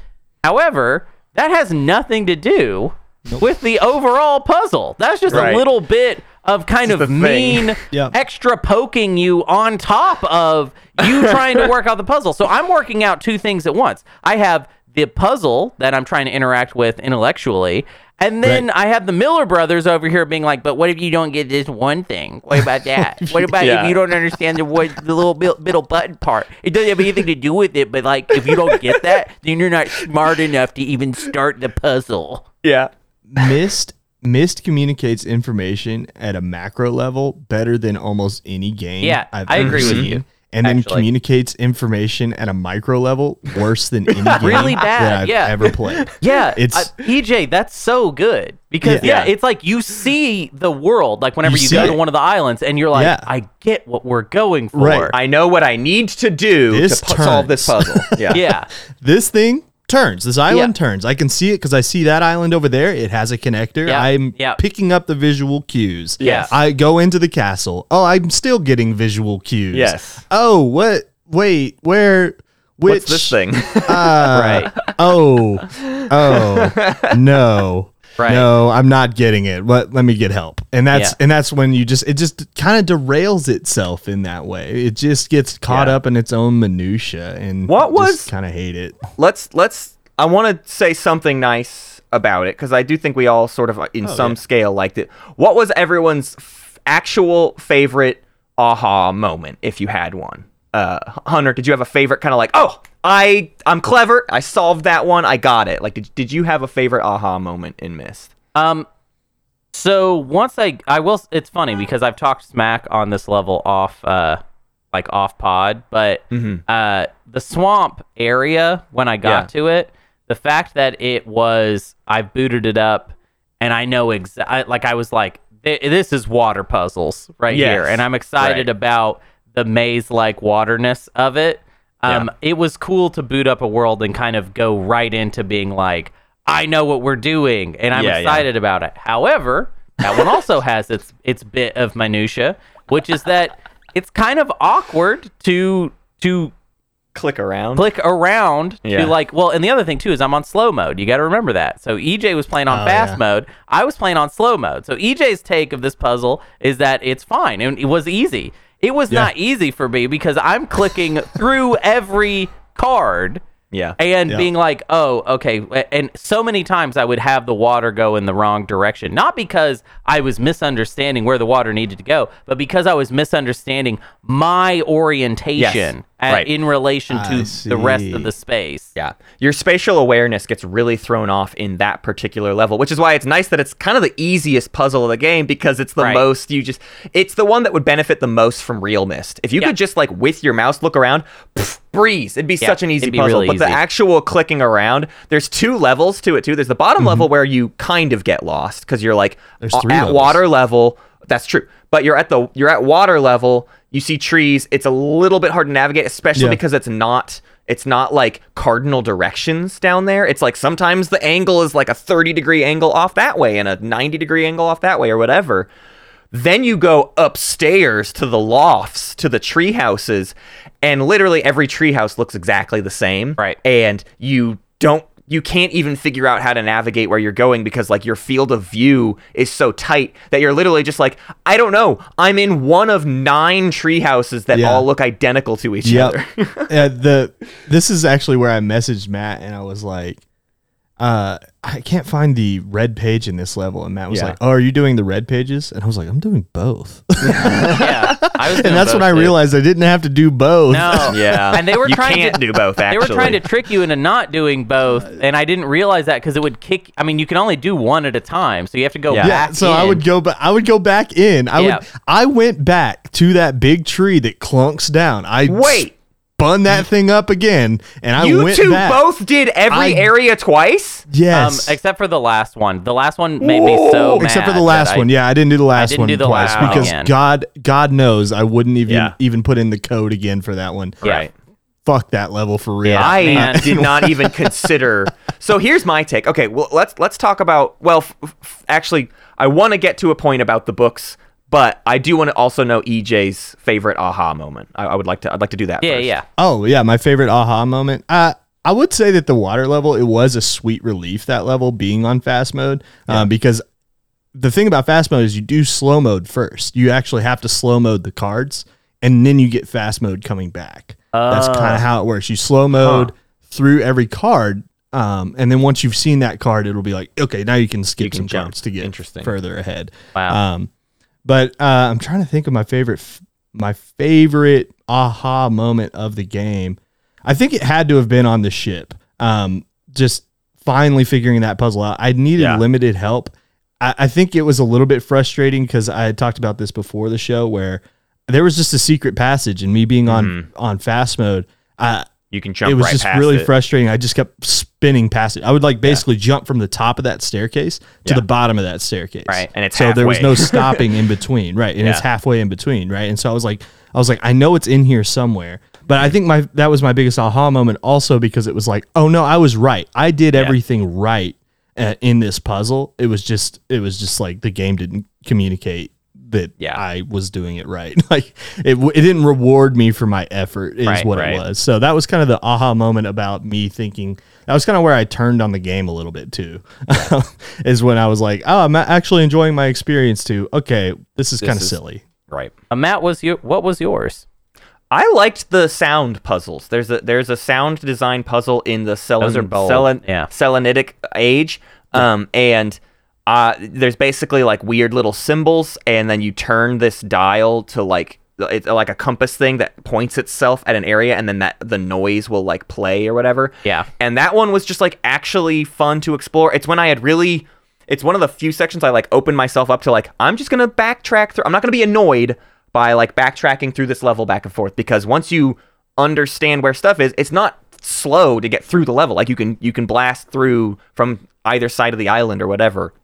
however, that has nothing to do with the overall puzzle. That's just Right. a little bit of kind Just of mean <laughs> Yep. extra poking you on top of you trying to work out the puzzle. So I'm working out two things at once. I have the puzzle that I'm trying to interact with intellectually, and then Right. I have the Miller brothers over here being like, "But what if you don't get this one thing? What about <laughs> that? What about Yeah. if you don't understand the what, the little middle button part? It doesn't have anything to do with it, but like if you don't get that, then you're not smart enough to even start the puzzle." Yeah. Myst Myst communicates information at a macro level better than almost any game. Yeah, I've I ever agree with you, And then actually. communicates information at a micro level worse than any <laughs> game Really bad, that I've yeah. ever played. <laughs> Yeah, It's- uh, EJ. That's so good because yeah. Yeah. it's like you see the world like whenever You you, see go to one of the islands and you're like, Yeah. I get what we're going for. Right. I know what I need to do This to pu- solve this puzzle. <laughs> Yeah. yeah, This thing turns. This island Yeah. turns. I can see it because I see that island over there. It has a connector. Yeah. I'm Yeah. picking up the visual cues. Yes. I go into the castle. Oh, I'm still getting visual cues. Yes. Oh, what? Wait, where? Which? What's this thing? <laughs> Uh, right. Oh, oh, no. Right. No, I'm not getting it. Let let me get help. And that's Yeah. and that's when you just it just kind of derails itself in that way. It just gets caught Yeah. up in its own minutia and What was- kind of hate it. let's let's I want to say something nice about it because I do think we all sort of uh, in some yeah. scale liked it. What was everyone's f- actual favorite aha moment if you had one? Uh, Hunter, did you have a favorite kind of like, "Oh, I I'm clever. I solved that one. I got it." Like did did you have a favorite aha moment in Myst? Um, so once I I will, it's funny because I've talked smack on this level off, uh, like off pod, but uh, the swamp area when I got Yeah. to it, the fact that it was I've booted it up and I know exactly like I was like this is water puzzles right Yes. here, and I'm excited Right. about the maze like waterness of it. Um, it was cool to boot up a world and kind of go right into being like, I know what we're doing, and I'm Yeah, yeah. excited about it. However, that one also <laughs> has its its bit of minutia, which is that it's kind of awkward to to Click around. click around Yeah. to like well and the other thing too is i'm on slow mode you got to remember that so ej was playing on Oh, fast yeah. mode i was playing on slow mode so ej's take of this puzzle is that it's fine and it was easy it was Yeah. not easy for me because i'm clicking <laughs> through every card Yeah. and Yeah. being like, oh, okay. And so many times I would have the water go in the wrong direction. Not because I was misunderstanding where the water needed to go, but because I was misunderstanding my orientation at- right. in relation to the rest of the space. Yeah. Your spatial awareness gets really thrown off in that particular level, which is why it's nice that it's kind of the easiest puzzle of the game because it's the Right. most you just it's the one that would benefit the most from realMyst. If you Yeah. could just like with your mouse look around, pff, breeze. It'd be Yeah, such an easy puzzle. really but the actual clicking around, there's two levels to it too. There's the bottom level mm-hmm. where you kind of get lost because you're like There's three at levels. water level That's true. But you're at the you're at water level. You see trees. It's a little bit hard to navigate, especially Yeah. because it's not it's not like cardinal directions down there. It's like sometimes the angle is like a 30 degree angle off that way and a 90 degree angle off that way or whatever. Then you go upstairs to the lofts, to the tree houses, and literally every tree house looks exactly the same. Right. And you don't you can't even figure out how to navigate where you're going because like your field of view is so tight that you're literally just like, I don't know. I'm in one of nine tree houses that Yeah. all look identical to each Yep. other. <laughs> uh, the this is actually where I messaged Matt and I was like, uh, I can't find the red page in this level. And Matt was Yeah. like, Oh, are you doing the red pages? And I was like, I'm doing both. <laughs> yeah, I was <laughs> and doing that's when I too. realized I didn't have to do both. No. <laughs> yeah. And they were you trying can't to do both Actually, They were trying to trick you into not doing both, and I didn't realize that because it would kick. I mean, you can only do one at a time, so you have to go Yeah. Yeah, back. so I in. would go back. I would go back in. I Yeah. would. I went back to that big tree that clunks down. I Wait. Spun that thing up again, and I you went two back. both did every I- area twice? Yes, Um, except for the last one. The last one made me so mad. except for the that last I- one. Yeah, I didn't do the last didn't one do the twice last because again. God, God knows I wouldn't even Yeah. even put in the code again for that one. Yeah. Right. Fuck that level for real. Yeah. I man. did not <laughs> even consider. So here's my take. Okay, well let's let's talk about. Well, f- f- actually, I want to get to a point about the books, but I do want to also know EJ's favorite aha moment. I, I would like to. I'd like to do that. Yeah, first. yeah. Oh yeah, my favorite aha moment. Uh, I would say that the water level it was a sweet relief that level being on fast mode um, because the thing about fast mode is you do slow mode first. You actually have to slow mode the cards and then you get fast mode coming back. That's Oh. kind of how it works. You slow mode through every card. Um, and then once you've seen that card, it'll be like, okay, now you can skip can some jump. cards to get Interesting. further ahead. Wow. Um, but uh, I'm trying to think of my favorite, my favorite aha moment of the game. I think it had to have been on the ship. Um, just finally figuring that puzzle out. I needed Yeah. limited help. I, I think it was a little bit frustrating because I had talked about this before the show, where there was just a secret passage, and me being on on fast mode, I, You can jump it was right just really it. frustrating. I just kept spinning past it. I would like basically jump from the top of that staircase to Yeah. the bottom of that staircase. Right. And it's so there was no <laughs> stopping in between, right? And it's halfway in between, right? And so I was like, I was like, I know it's in here somewhere. But I think my that was my biggest aha moment, also because it was like, oh no, I was right. I did everything right uh, in this puzzle. It was just, it was just like the game didn't communicate that Yeah. I was doing it right. <laughs> Like it, it didn't reward me for my effort, is Right, what right. it was. So that was kind of the aha moment about me thinking. That was kind of where I turned on the game a little bit too. <laughs> is when I was like, oh, I'm actually enjoying my experience too. Okay, this is kind of silly. Right. Uh, Matt, was your what was yours? I liked the sound puzzles. There's a there's a sound design puzzle in the Selen, Those are. Selen- Yeah. Selenitic age, um, and uh, there's basically like weird little symbols, and then you turn this dial to like it's like a compass thing that points itself at an area, and then that the noise will like play or whatever. Yeah. and that one was just like actually fun to explore. It's when I had really. It's one of the few sections I like opened myself up to like I'm just gonna backtrack through. I'm not gonna be annoyed by like backtracking through this level back and forth because once you understand where stuff is, it's not slow to get through the level. Like you can you can blast through from either side of the island or whatever.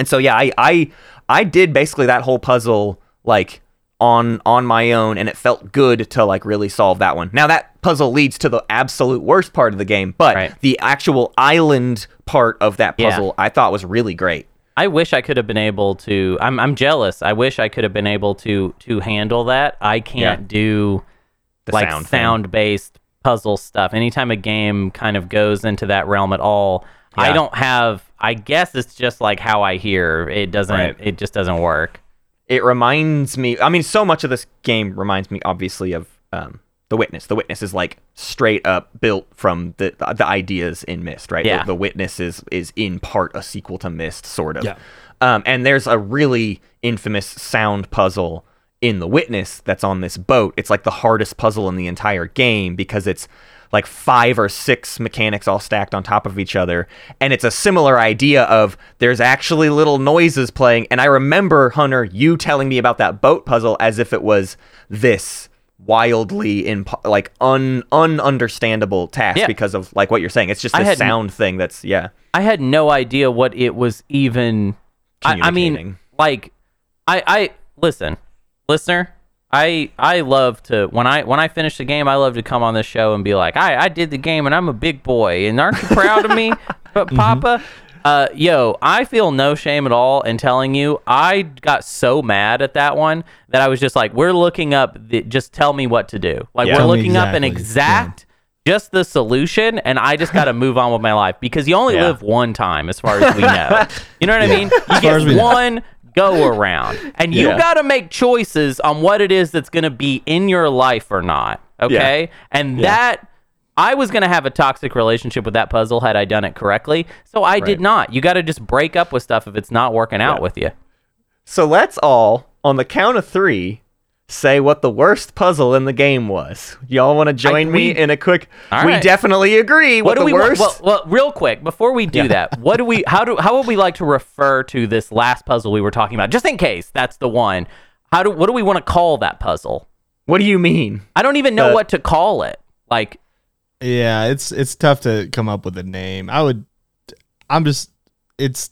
And so yeah, I I I did basically that whole puzzle like on on my own and it felt good to like really solve that one. Now that puzzle leads to the absolute worst part of the game, but Right. the actual island part of that Yeah. puzzle I thought was really great. I wish I could have been able to. I'm I'm jealous. I wish I could have been able to to handle that. I can't Yeah. do The like sound, sound based puzzle stuff. Anytime a game kind of goes into that realm at all, I don't have. I guess it's just like how I hear. It doesn't. Right. It just doesn't work. it reminds me i mean so much of this game reminds me obviously of um, the witness the witness is like straight up built from the the ideas in Myst right Yeah. the, the witness is is in part a sequel to Myst sort of Yeah. um, and there's a really infamous sound puzzle in the witness that's on this boat it's like the hardest puzzle in the entire game because it's like five or six mechanics all stacked on top of each other. And it's a similar idea of there's actually little noises playing. And I remember, Hunter, you telling me about that boat puzzle as if it was this wildly in like un ununderstandable task Yeah. because of like what you're saying. It's just a sound thing that's yeah. I had no idea what it was even. I, I mean, like, I, I listen, listener. I I love to when I when I finish the game, I love to come on this show and be like, I I did the game and I'm a big boy, and aren't you proud of me, <laughs> but Papa? Uh, yo, I feel no shame at all in telling you I got so mad at that one that I was just like, we're looking up. The, just tell me what to do. Like Yeah. we're looking up an exactly. exact just the solution and I just got to move on with my life because you only Yeah. live one time as far as we know. <laughs> You know what I mean? You get we know. Go around <laughs> and you got to make choices on what it is that's going to be in your life or not. Okay? And that I was going to have a toxic relationship with that puzzle had I done it correctly. So I did not. You got to just break up with stuff if it's not working out with you. So let's all, on the count of three, say what the worst puzzle in the game was. Y'all want to join me we- in a quick? All we definitely agree. What, What do the we worst? want? Well, well, real quick before we do that, what do we? <laughs> How do? How would we like to refer to this last puzzle we were talking about, just in case that's the one? How do? What do we want to call that puzzle? what do you mean? I don't even know Uh, what to call it. Like, Yeah, it's it's tough to come up with a name. I would. I'm just. It's.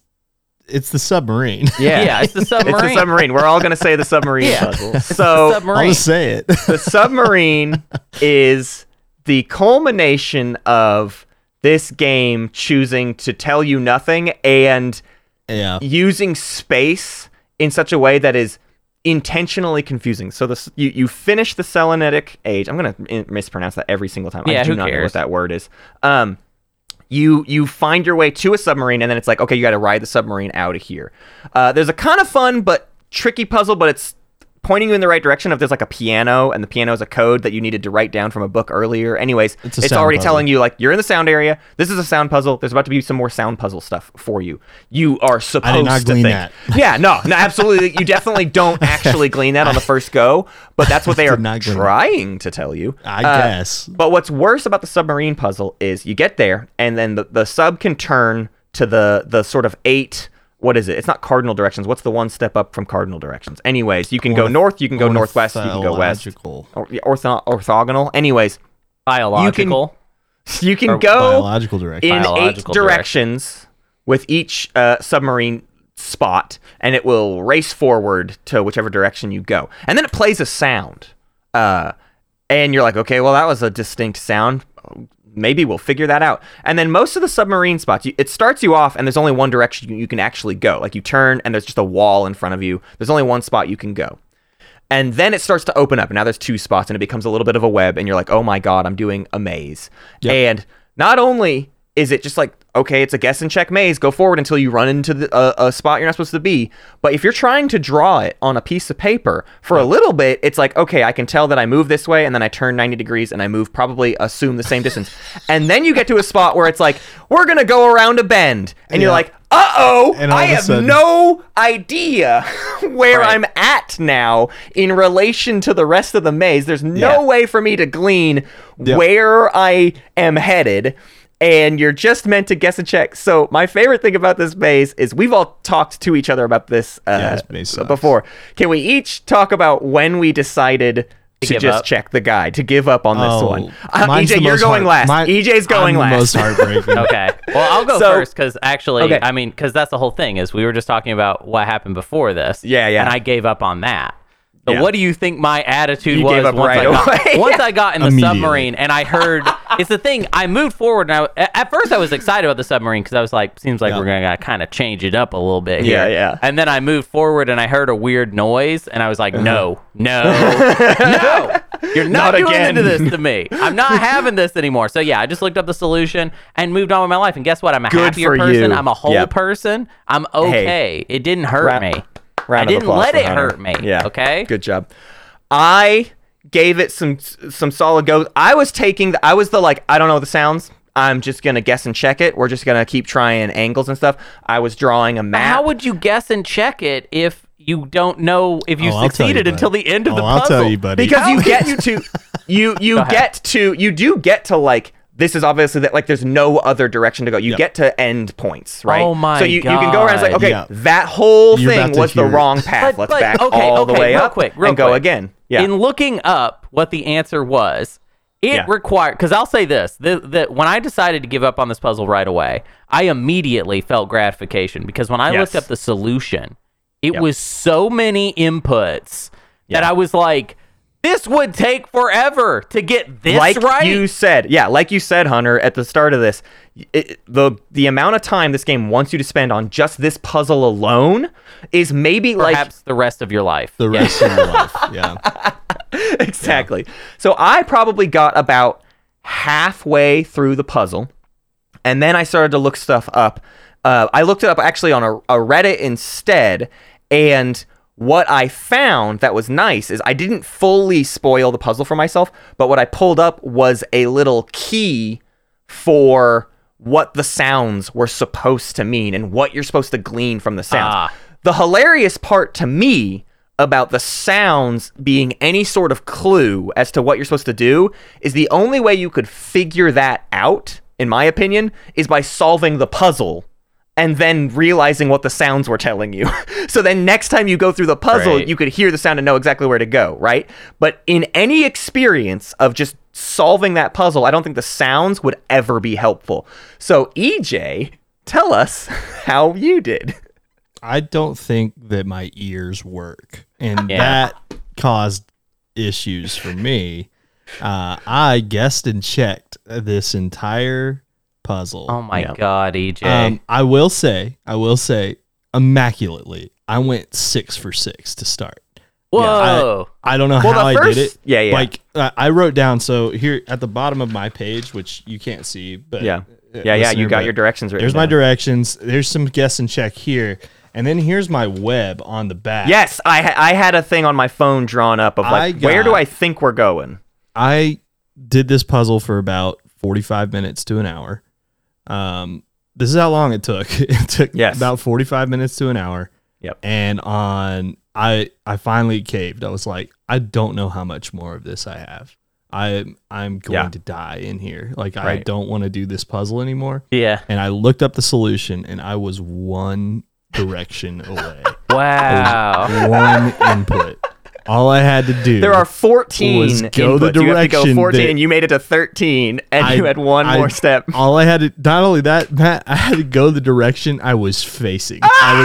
It's the submarine. <laughs> yeah, yeah it's the submarine. It's the submarine. We're all gonna say the submarine Yeah. puzzle. The So I'll submarine. just say it. the <laughs> submarine is the culmination of this game choosing to tell you nothing and yeah. using space in such a way that is intentionally confusing. So this you, you finish the Selenitic age. I'm gonna mispronounce that every single time. Yeah, I do who not know cares? what that word is. Um, you you find your way to a submarine, and then it's like, okay, you got to ride the submarine out of here. Uh, there's a kind of fun but tricky puzzle, but it's pointing you in the right direction. If there's like a piano, and the piano is a code that you needed to write down from a book earlier. Anyways, It's it's, already puzzle. telling you like you're in the sound area. This is a sound puzzle. There's about to be some more sound puzzle stuff for you. You are supposed not to glean think. that. <laughs> Yeah, no, no, absolutely. You definitely don't <laughs> actually glean that on the first go, but that's what <laughs> they are Did trying to tell you. I Uh, guess. But what's worse about the submarine puzzle is you get there, and then the, the sub can turn to the the sort of eight. What is it? It's not cardinal directions. What's the one step up from cardinal directions? Anyways, you can go north, you can go northwest, you can go west. Orthological. Or, yeah, ortho- orthogonal. Anyways, biological. you can You Or go Biological direction. in eight Biological directions with each uh, submarine spot, and it will race forward to whichever direction you go. And then it plays a sound. Uh, and you're like, okay, well, that was a distinct sound. Maybe we'll figure that out. And then most of the submarine spots, you, it starts you off, and there's only one direction you, you can actually go. Like you turn, and there's just a wall in front of you. There's only one spot you can go. And then it starts to open up. And now there's two spots, and it becomes a little bit of a web. And you're like, oh my God, I'm doing a maze. And not only is it just like, okay, it's a guess and check maze, go forward until you run into the, uh, a spot you're not supposed to be. But if you're trying to draw it on a piece of paper for a little bit, it's like, okay, I can tell that I move this way, and then I turn 90 degrees, and I move probably assume the same distance. <laughs> and then you get to a spot where it's like, we're going to go around a bend. And you're like, uh oh, I have sudden- no idea <laughs> where Right. I'm at now in relation to the rest of the maze. There's no Yeah. way for me to glean Yep. where I am headed. And you're just meant to guess and check. So my favorite thing about this maze is we've all talked to each other about this, uh, Yeah, this maze before. Can we each talk about when we decided to, give just up? check the guy to give up on this Oh, one? Uh, EJ, you're going heart- last. mine- EJ's going I'm last. The most heartbreaking. <laughs> Okay. Well, I'll go So- first because actually, Okay. I mean, because that's the whole thing is we were just talking about what happened before this. Yeah, yeah. And I gave up on that. So Yeah. what do you think my attitude You was once right I got away. <laughs> once I got in the submarine and I heard <laughs> it's the thing I moved forward and I, at first I was excited about the submarine because I was like seems like Yeah. we're gonna kind of change it up a little bit here. Yeah, yeah. And then I moved forward and I heard a weird noise and I was like Uh-huh. no no <laughs> no you're not, Not doing again. into this to me. I'm not having this anymore. So yeah, I just looked up the solution and moved on with my life. And guess what? I'm a Good happier person. you. I'm a whole Yep. person. I'm okay. It didn't hurt me. Round I didn't applause let for it Hunter. hurt me. Yeah. Okay. Good job. I gave it some some solid goes. I was taking the I was the like I don't know the sounds. I'm just gonna guess and check it. We're just gonna keep trying angles and stuff. I was drawing a map. How would you guess and check it if you don't know if you Oh, I'll you, succeeded until the end of oh, the I'll puzzle? tell you, buddy. because you get you to you you get to you do get to like this is obviously that like there's no other direction to go. You Yep. get to end points, right? Oh my So you, you can go around and say, God. okay, Yeah. that whole You're thing was the wrong path. But- Let's but, back okay, all the way real up quick, real and go quick. again. Yeah. In looking up what the answer was, it Yeah. required because I'll say this: the, the, when I decided to give up on this puzzle right away, I immediately felt gratification because when I Yes. looked up the solution, it Yep. was so many inputs that I was like, this would take forever to get this right. like right. you said, yeah, like you said, Hunter, at the start of this, it, the the amount of time this game wants you to spend on just this puzzle alone is maybe like Perhaps the rest of your life. The rest of your life. Yeah. <laughs> exactly. So I probably got about halfway through the puzzle, and then I started to look stuff up. Uh, I looked it up actually on a, a Reddit instead, and what I found that was nice is I didn't fully spoil the puzzle for myself, but what I pulled up was a little key for what the sounds were supposed to mean and what you're supposed to glean from the sounds. Ah. The hilarious part to me about the sounds being any sort of clue as to what you're supposed to do is the only way you could figure that out, in my opinion, is by solving the puzzle and then realizing what the sounds were telling you. <laughs> so then next time you go through the puzzle, Right. you could hear the sound and know exactly where to go, right? But in any experience of just solving that puzzle, I don't think the sounds would ever be helpful. So EJ, tell us <laughs> how you did. I don't think that my ears work, and Yeah. that caused issues for me. Uh, I guessed and checked this entire puzzle. oh my Yeah. god, EJ. Um, I will say, I will say, immaculately, I went six for six to start. Whoa. I don't know Well, how the I did it. yeah, yeah. Like uh, I wrote down. So here at the bottom of my page, which you can't see, but Yeah. uh, Yeah, yeah, you got your directions written There's my directions. There's some guess and check here, and then here's my web on the back. Yes, I ha- I had a thing on my phone drawn up of like I where do I think we're going? I did this puzzle for about 45 minutes to an hour. Um, this is how long it took. <laughs> it took Yes. about 45 minutes to an hour. Yep. And on I I finally caved. I was like, I don't know how much more of this I have. I I'm going Yeah. to die in here. Like I don't want to do this puzzle anymore. yeah. And I looked up the solution and I was one direction <laughs> away. Wow. one input. All I had to do There are 14 was go the inputs. You have to go direction 14 that- and you made it to 13 and I- you had one I- more step. All I had to not only that, Matt, I had to go the direction I was facing. Ah! I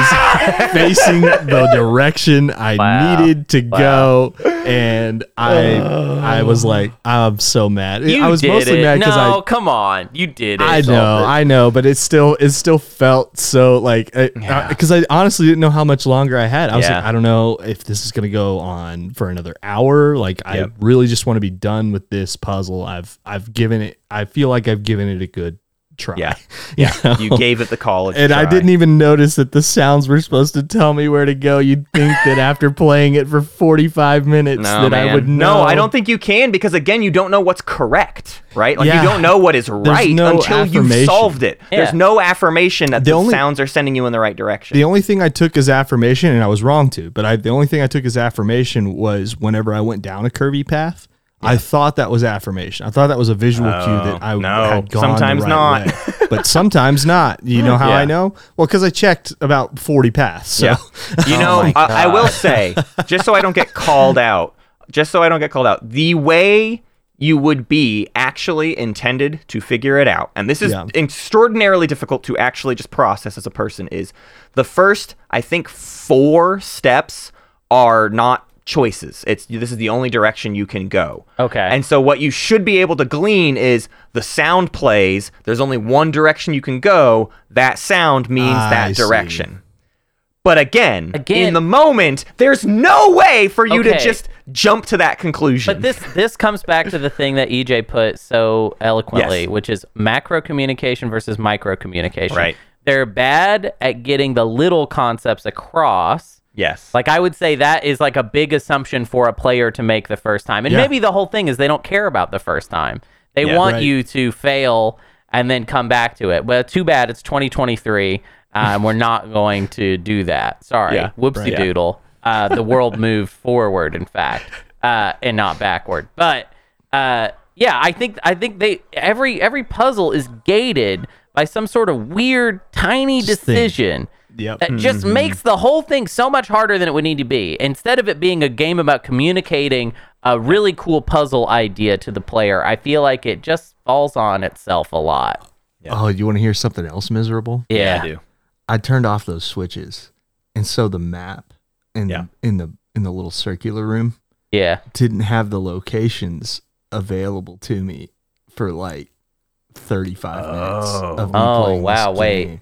was <laughs> facing the direction I Wow. needed to go, and I I was like, I'm so mad. You I was did mostly it. mad because no, I. come on. You did it. I know, I know, but it still it still felt so like because I honestly didn't know how much longer I had. I was Yeah. like, I don't know if this is gonna go on for another hour. Like, Yep. I really just want to be done with this puzzle. I've I've given it. I feel like I've given it a good try. <laughs> Yeah. You know? You gave it the college and I didn't even notice that the sounds were supposed to tell me where to go. You'd think that after playing it for 45 minutes No, that man. I would know. No, I don't think you can because again, you don't know what's correct, right? Like Yeah. you don't know what is right no until you've solved it. Yeah. There's no affirmation that The the, only- sounds are sending you in the right direction. The only thing I took as affirmation, and I was wrong to, but I, the only thing I took as affirmation was whenever I went down a curvy path, I thought that was affirmation. I thought that was a visual cue that oh, I Oh, no. had gone Sometimes right not. way. but <laughs> sometimes not. You know how Yeah. I know? Well, because I checked about 40 paths. So. Yeah. You <laughs> oh know, my I, I will say, just so I don't get called out, just so I don't get called out, the way you would be actually intended to figure it out, and this is Yeah. extraordinarily difficult to actually just process as a person, is the first, I think, four steps are not choices. It's this is the only direction you can go. Okay. And so what you should be able to glean is the sound plays. There's only one direction you can go. That sound means ah, I that see. direction. But again, Again- in the moment, there's no way for you to just jump to that conclusion. But this this comes back to the thing that EJ put so eloquently, Yes. which is macro communication versus micro communication. Right. They're bad at getting the little concepts across. Yes. Like I would say that is like a big assumption for a player to make the first time. And Yeah. maybe the whole thing is they don't care about the first time. They Yeah. want Right. you to fail and then come back to it. Well, too bad it's 2023. Um, we're not <laughs> going to do that. Sorry. Yeah. Whoopsie Right. doodle. Uh, the world <laughs> moved forward, in fact, uh, and not backward. But uh, yeah, I think I think they every every puzzle is gated by some sort of weird tiny Just think. Decision Yep. that just mm-hmm. makes the whole thing so much harder than it would need to be. Instead of it being a game about communicating a really cool puzzle idea to the player, I feel like it just falls on itself a lot. Oh, you want to hear something else miserable? Yeah. I do. I turned off those switches. and so the map and Yeah. in the in the little circular room Yeah. didn't have the locations available to me for like 35 minutes of me Oh, playing this wow, wait. game.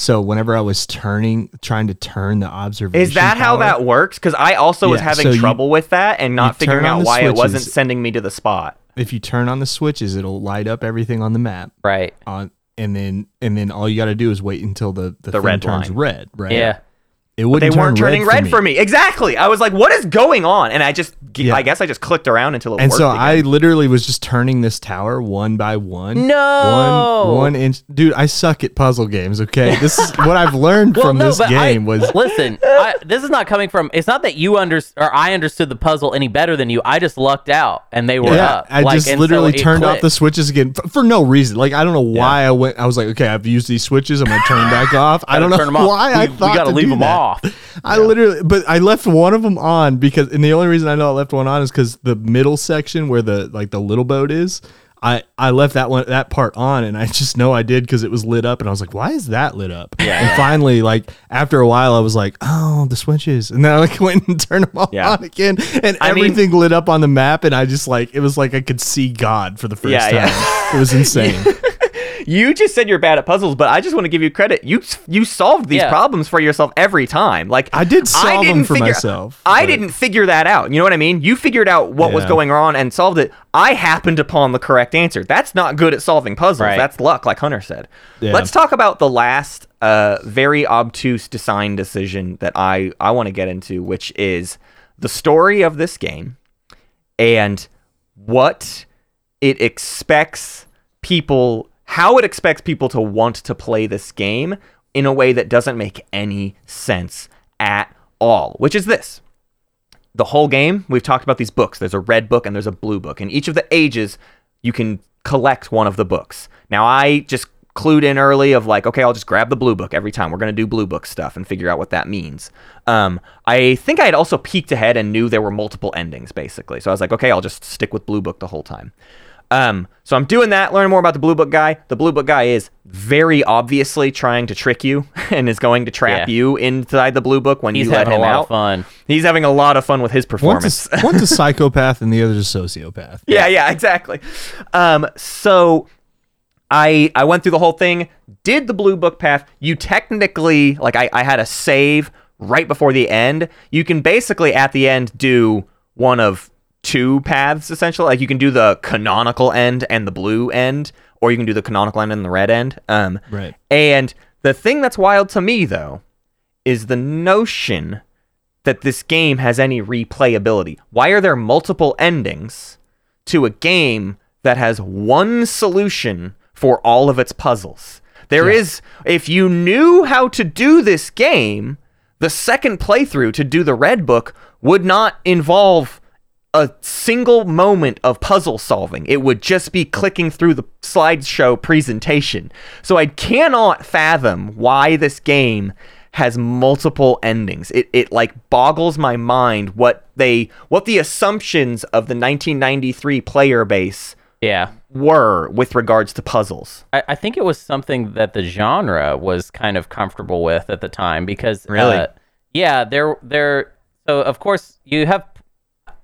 So whenever I was turning, trying to turn the observation, Is that how that works? Because I also was having so you- trouble with that and not figuring out the why it wasn't sending me to the spot. If you turn on the switches, it'll light up everything on the map. Right. On and then and then all you got to do is wait until the the, The thing red turns line. red. Right. Yeah. It They wouldn't weren't turning red for me. Exactly. I was like, what is going on? And I just, Yeah. I guess I just clicked around until it And worked. so again. I literally was just turning this tower one by one. No. One one inch. Dude, I suck at puzzle games, okay? <laughs> This is what I've learned Well, from no, this but game I, was <laughs> listen. I, this is not coming from. It's not that you under or I understood the puzzle any better than you. I just lucked out and they were yeah, up. I Like, just and so literally it turned off clicked. the switches again for, for no reason. Like I don't know why I went. I was like, okay, I've used these switches. I'm gonna turn them <laughs> back off. I don't know Turn 'em off. why I We- we thought gotta to leave them that. Off. I literally, but I left one of them on because, and the only reason I know I left one on is because the middle section where the like the little boat is. I, I left that one that part on and I just know I did because it was lit up and I was like, why is that lit up? Yeah, And finally, like after a while, I was like, oh, the switches, and then I like <laughs> went and turned them all Yeah. on again, and I mean- everything lit up on the map, and I just like it was like I could see God for the first Yeah, time. yeah. It was <laughs> insane. You just said you're bad at puzzles, but I just want to give you credit. You you solved these Yeah. problems for yourself every time. Like I did solve them didn't for figure- myself, I but- didn't figure that out. You know what I mean? You figured out what was going on and solved it. I happened upon the correct answer. That's not good at solving puzzles. Right. That's luck, like Hunter said. Yeah. Let's talk about the last uh, very obtuse design decision that I I want to get into, which is the story of this game and what it expects people how it expects people to want to play this game in a way that doesn't make any sense at all which is this. The whole game we've talked about these books. There's a red book and there's a blue book. And each of the ages you can collect one of the books. Now i just clued in early of like okay i'll just grab the blue book every time. We're going to do blue book stuff and figure out what that means. Um, i think i had also peeked ahead and knew there were multiple endings basically. So i was like okay i'll just stick with blue book the whole time um, so I'm doing that, learning more about the blue book guy. The blue book guy is very obviously trying to trick you <laughs> and is going to trap Yeah. you inside the blue book when He's you let having a him lot out. of fun. He's having a lot of fun with his One's performance. a, one's a <laughs> psychopath and the other's a sociopath. yeah, yeah, exactly. Um, so I I went through the whole thing, did the blue book path. You technically like I, I had a save right before the end. You can basically at the end do one of two paths essentially. Like you can do the canonical end and the blue end, or you can do the canonical end and the red end. Um Right. and the thing that's wild to me though is the notion that this game has any replayability. Why are there multiple endings to a game that has one solution for all of its puzzles? There is, if you knew how to do this game, the second playthrough to do the red book would not involve a single moment of puzzle solving. It would just be clicking through the slideshow presentation. So I cannot fathom why this game has multiple endings. It it like boggles my mind what they what the assumptions of the 1993 player base Yeah. were with regards to puzzles. I, I think it was something that the genre was kind of comfortable with at the time because Really? uh, yeah, there there so of course you have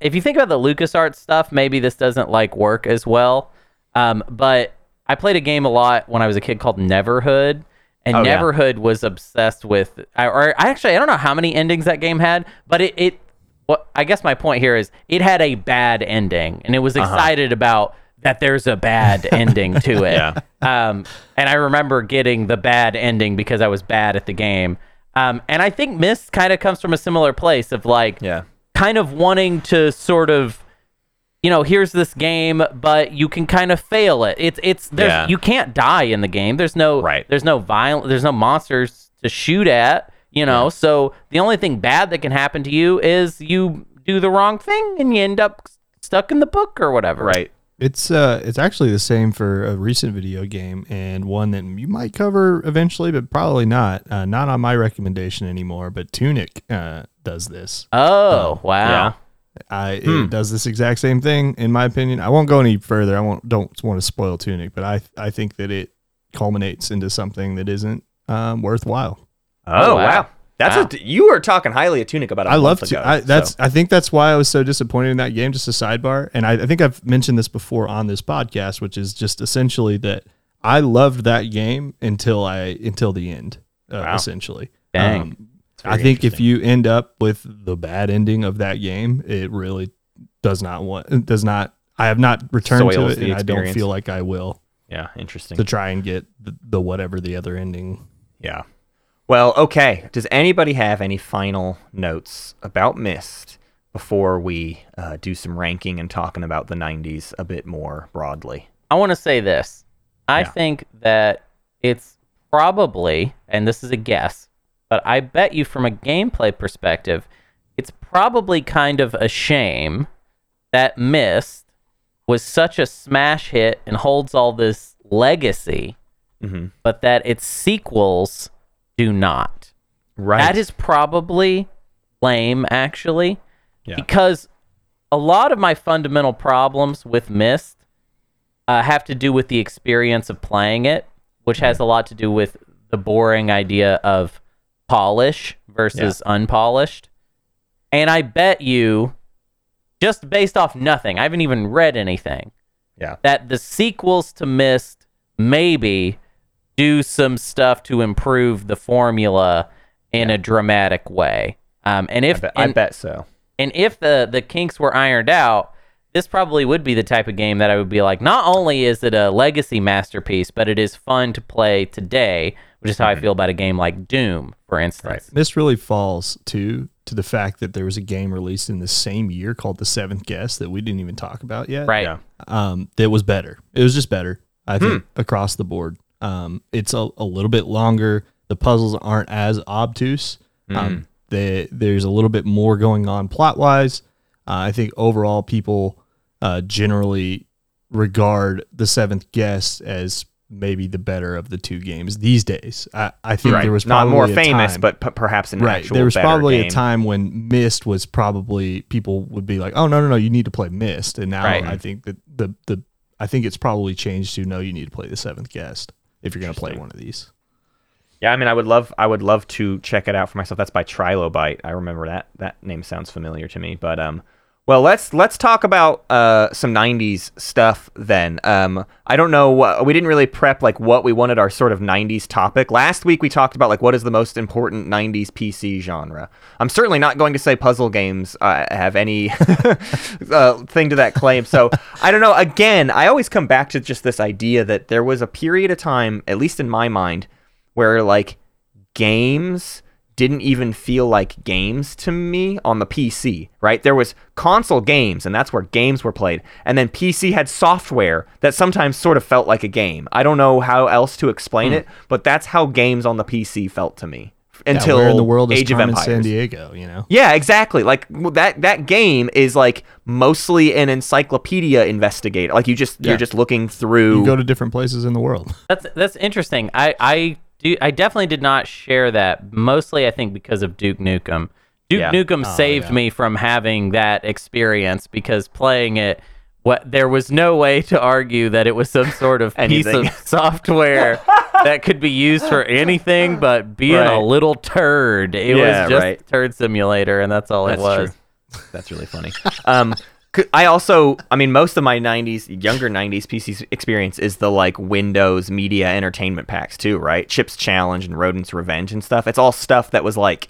if you think about the LucasArts stuff, maybe this doesn't like work as well. Um, but I played a game a lot when I was a kid called Neverhood. And Oh, yeah. Neverhood was obsessed with, I- or I actually I don't know how many endings that game had, but it, it what I guess my point here is it had a bad ending, and it was Uh-huh. excited about that. There's a bad <laughs> ending to it. Yeah. Um, and I remember getting the bad ending because I was bad at the game. Um, and I think Myst kind of comes from a similar place of like, Yeah. Kind of wanting to sort of you know here's this game but you can kind of fail it it's it's there's Yeah. you can't die in the game there's no Right. there's no violent there's no monsters to shoot at you know so the only thing bad that can happen to you is you do the wrong thing and you end up stuck in the book or whatever Right. It's uh, it's actually the same for a recent video game and one that you might cover eventually, but probably not. Uh, not on my recommendation anymore. But Tunic uh, does this. oh wow Yeah. I it does this exact same thing, in my opinion. I won't go any further. I won't don't want to spoil Tunic, but I I think that it culminates into something that isn't um, worthwhile. Oh, Oh, wow. wow. That's Wow. a you were talking highly of Tunic about a I love month to. ago, I, that's. so- I think that's why I was so disappointed in that game. Just a sidebar, and I, I think I've mentioned this before on this podcast, which is just essentially that I loved that game until I until the end. Uh, Wow. Essentially, Dang. Um, I think if you end up with the bad ending of that game, it really does not want. it Does not. I have not returned to it, the and I don't feel like I will yeah, interesting. to try and get the, the whatever the other ending. Yeah. Well, okay. Does anybody have any final notes about Myst before we uh, do some ranking and talking about the 90s a bit more broadly? I want to say this. I Yeah. think that it's probably, and this is a guess, but I bet you from a gameplay perspective, it's probably kind of a shame that Myst was such a smash hit and holds all this legacy, Mhm. but that its sequels do not. Right. That is probably lame, actually, Yeah. because a lot of my fundamental problems with Myst uh, have to do with the experience of playing it, which has a lot to do with the boring idea of polish versus unpolished. And I bet you, just based off nothing, I haven't even read anything, Yeah. that the sequels to Myst maybe do some stuff to improve the formula in a dramatic way. Um, and I if bet, I and, bet so. and if the the kinks were ironed out, this probably would be the type of game that I would be like. Not only is it a legacy masterpiece, but it is fun to play today, which is how I feel about a game like Doom, for instance. This really falls to to the fact that there was a game released in the same year called The Seventh Guest that we didn't even talk about yet. Right. Yeah. Um, that was better. It was just better. I think across the board. Um, it's a, a little bit longer. The puzzles aren't as obtuse. Um, they, there's a little bit more going on plot wise. Uh, I think overall people uh, generally regard the Seventh Guest as maybe the better of the two games these days. I, I think Right. there was not more a famous, time- but p- perhaps an right. actual There was probably game. a time when Myst was probably people would be like, "Oh no, no, no, you need to play Myst," and now Right. I think that the the I think it's probably changed to no, you need to play the Seventh Guest if you're going to play one of these. Yeah, I mean, I would love, I would love to check it out for myself. That's by Trilobyte. I remember that. That name sounds familiar to me. But um, well, let's let's talk about uh some '90s stuff then. Um, I don't know. we didn't really prep like what we wanted our sort of '90s topic. Last week we talked about like what is the most important '90s PC genre. I'm certainly not going to say puzzle games uh, have any <laughs> uh, thing to that claim. So I don't know. Again, I always come back to just this idea that there was a period of time, at least in my mind, where like games didn't even feel like games to me on the PC, right? There was console games and that's where games were played. And then PC had software that sometimes sort of felt like a game. I don't know how else to explain hmm. it, but that's how games on the PC felt to me until yeah, where in the world is Age of Carmen Empires. San Diego? You know, Yeah, exactly. Like that that game is like mostly an encyclopedia investigator. Like you just Yeah. you're just looking through you go to different places in the world. That's that's interesting. I I do I definitely did not share that. Mostly, I think because of Duke Nukem. Duke Yeah. Nukem saved yeah. me from having that experience because playing it. What there was no way to argue that it was some sort of <laughs> piece of <laughs> <laughs> software that could be used for anything but being Right. a little turd. It Yeah, was just right. turd simulator, and that's all That's it was. true. That's really funny. Um, I also, I mean, most of my '90s, younger '90s PC experience is the like Windows Media Entertainment packs too, right? Chips Challenge and Rodent's Revenge and stuff. It's all stuff that was like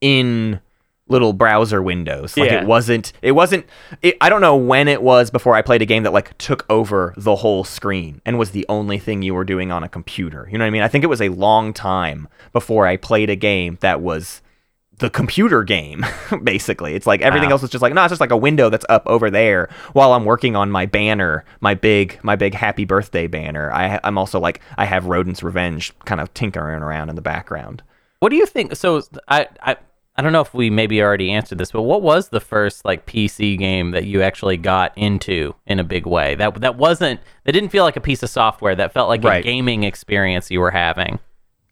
in little browser windows. Like Yeah. it wasn't. It wasn't. It, I don't know when it was before I played a game that like took over the whole screen and was the only thing you were doing on a computer. You know what I mean? I think it was a long time before I played a game that was the computer game <laughs> basically it's like everything Wow. else is just like no it's just like a window that's up over there while i'm working on my banner my big my big happy birthday banner I, i'm also like i have rodent's revenge kind of tinkering around in the background What do you think? So I, I I don't know if we maybe already answered this, but what was the first like PC game that you actually got into in a big way? That that wasn't that didn't feel like a piece of software. That felt like a gaming experience you were having.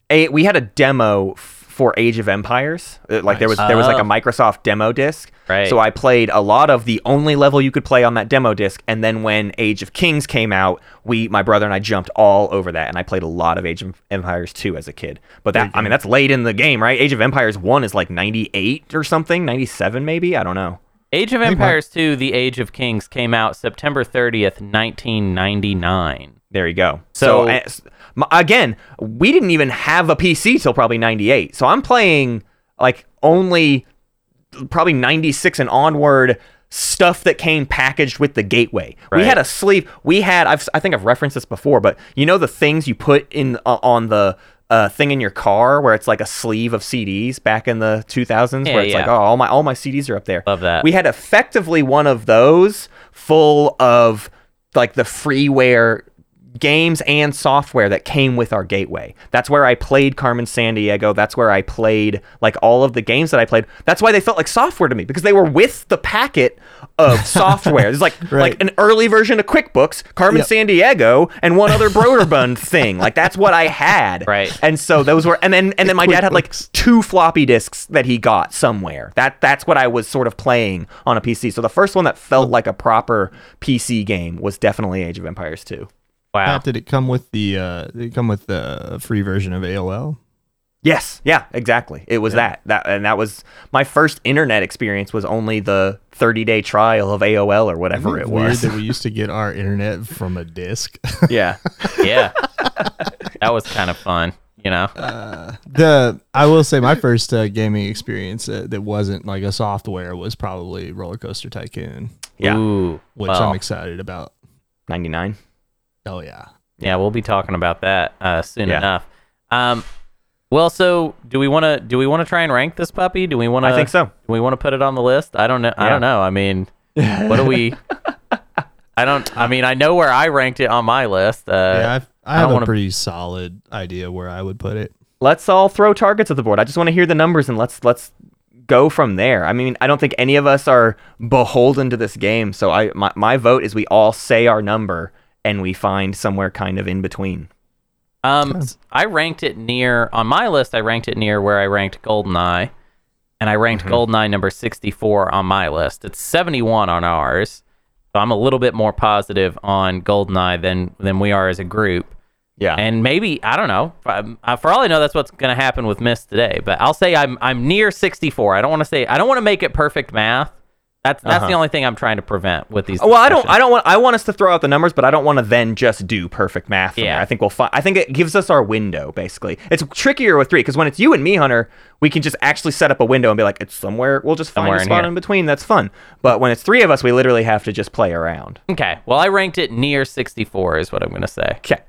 a, we had a demo for Age of Empires. Uh, Like there was there was like a. Microsoft demo disc. Right. So I played a lot of the only level you could play on that demo disc, and then when Age of Kings came out, we my brother and I jumped all over that, and I played a lot of Age of Empires 2 as a kid. But that I mean that's late in the game, right? Age of Empires 1 is like 98 or something, 97 maybe, I don't know. Age of Empires 2: The Age of Kings came out September 30th, 1999. There you go. So- So, s- m- again, we didn't even have a PC till probably 98. So I'm playing like only probably 96 and onward stuff that came packaged with the gateway. Right. We had a sleeve. We had I've I think I've referenced this before, but you know the things you put in uh, on the uh, thing in your car where it's like a sleeve of CDs back in the 2000s Yeah, where it's like oh all my all my CDs are up there. Love that. We had effectively one of those full of like the freeware games and software that came with our gateway. That's where I played Carmen Sandiego. That's where I played like all of the games that I played. That's why they felt like software to me because they were with the packet of <laughs> software. It's like Right. like an early version of QuickBooks, Carmen Yep. Sandiego, and one other Broderbund <laughs> thing. Like that's what I had. Right. And so those were and then and then my dad had like two floppy disks that he got somewhere. That that's what I was sort of playing on a PC. So the first one that felt like a proper PC game was definitely Age of Empires 2. Wow. Pat, did it come with the uh did it come with the free version of AOL? Yes, yeah, exactly. It was that. That and that was my first internet experience was only the 30-day trial of AOL or whatever Isn't it weird was. that we used to get our internet from a disc. <laughs> yeah. yeah. that was kind of fun, you know. the I will say my first uh, gaming experience uh, that wasn't like a software was probably Roller Coaster Tycoon, Yeah. Ooh. which well, I'm excited about. 99. Oh yeah. Yeah, we'll be talking about that uh, soon Yeah. enough. Um, well, so do we want to do we want to try and rank this puppy? Do we want to? I think so. Do we want to put it on the list? I don't know. I don't know. I mean, what do we? <laughs> I don't. I mean, I know where I ranked it on my list. Uh, yeah, I've, I don't have a wanna- pretty solid idea where I would put it. Let's all throw targets at the board. I just want to hear the numbers and let's let's go from there. I mean, I don't think any of us are beholden to this game, so I my, my vote is we all say our number and we find somewhere kind of in between. Um, I ranked it near on my list. I ranked it near where I ranked Goldeneye, and I ranked Mm-hmm. Goldeneye number sixty-four on my list. It's seventy-one on ours, so I'm a little bit more positive on Goldeneye than than we are as a group. Yeah. And maybe I don't know. Um, uh, For all I know, that's what's going to happen with Myst today. But I'll say I'm I'm near sixty-four. I don't want to say I don't want to make it perfect math. That's that's the only thing I'm trying to prevent with these. Uh-huh. Well, I don't. I don't want. I want us to throw out the numbers, but I don't want to then just do perfect math. From Yeah. there. I think we'll find. I think it gives us our window. Basically, it's trickier with three because when it's you and me, Hunter, we can just actually set up a window and be like, it's somewhere. We'll just find Somewhere a in spot here. in between. That's fun. But when it's three of us, we literally have to just play around. Okay. Well, I ranked it near sixty-four. Is what I'm going to say. Okay.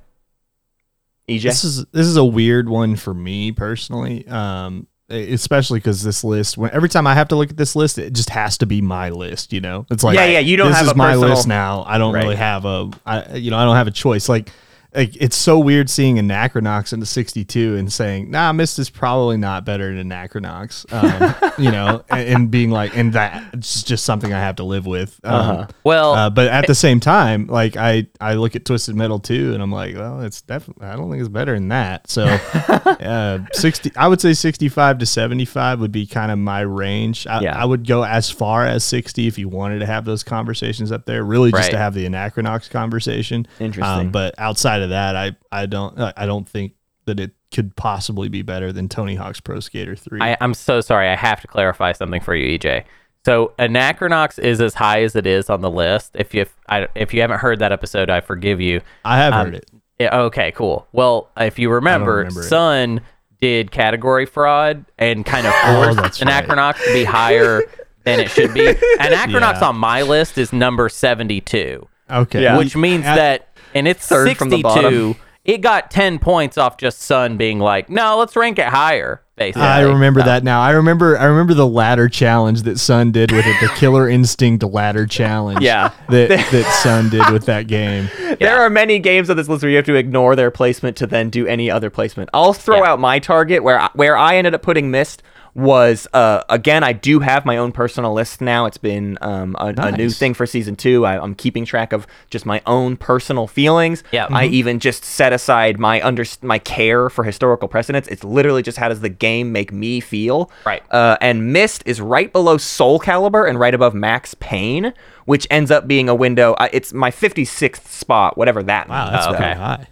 EJ. This is this is a weird one for me personally, um, especially because this list. When every time I have to look at this list, it just has to be my list. You know, it's like Yeah, yeah, you don't this have is a my personal- list now. I don't Right. really have a, I you know, I don't have a choice. Like, like it's so weird seeing Anachronox in the 62 and saying, "Nah, Myst is probably not better than Anachronox." Um, <laughs> you know, and, and being like, and that it's just something I have to live with. Um, Uh-huh. Well, uh, but at the same time, like I, I look at Twisted Metal too, and I'm like, well, it's definitely. I don't think it's better than that. So, <laughs> uh, sixty. I would say sixty-five to seventy-five would be kind of my range. I, Yeah. I would go as far as sixty if you wanted to have those conversations up there. Really, just Right. to have the Anachronox conversation. Interesting. Um, but outside of that, I, I don't, I don't think that it could possibly be better than Tony Hawk's Pro Skater Three. I, I'm so sorry. I have to clarify something for you, EJ. So Anachronox is as high as it is on the list. If you I, if you haven't heard that episode, I forgive you. I have Um, heard it. Yeah, okay, cool. Well, if you remember, remember it. Sun did category fraud and kind of <laughs> Oh, forced right. Anachronox to be higher than it should be. <laughs> Anachronox Yeah. on my list is number 72, Okay, Yeah. which means At- that, and it's Third from the 62. bottom. It got 10 points off just Sun being like, no, let's rank it higher, basically. I remember that now. I remember I remember the ladder challenge that Sun did with it, the <laughs> Killer Instinct ladder challenge. Yeah. That <laughs> that Sun did with that game. There are many games on this list where you have to ignore their placement to then do any other placement. I'll throw Yeah. out my target where I, where I ended up putting Myst was uh, again I do have my own personal list now. It's been um, a, a new thing for season two. I, I'm keeping track of just my own personal feelings. Yeah. I Mm-hmm. even just set aside my under my care for historical precedents. It's literally just how does the game make me feel. Right. Uh, and Myst is right below Soul Calibur and right above Max Payne, which ends up being a window. I, it's my 56th spot, whatever that Wow, means. that's okay. high.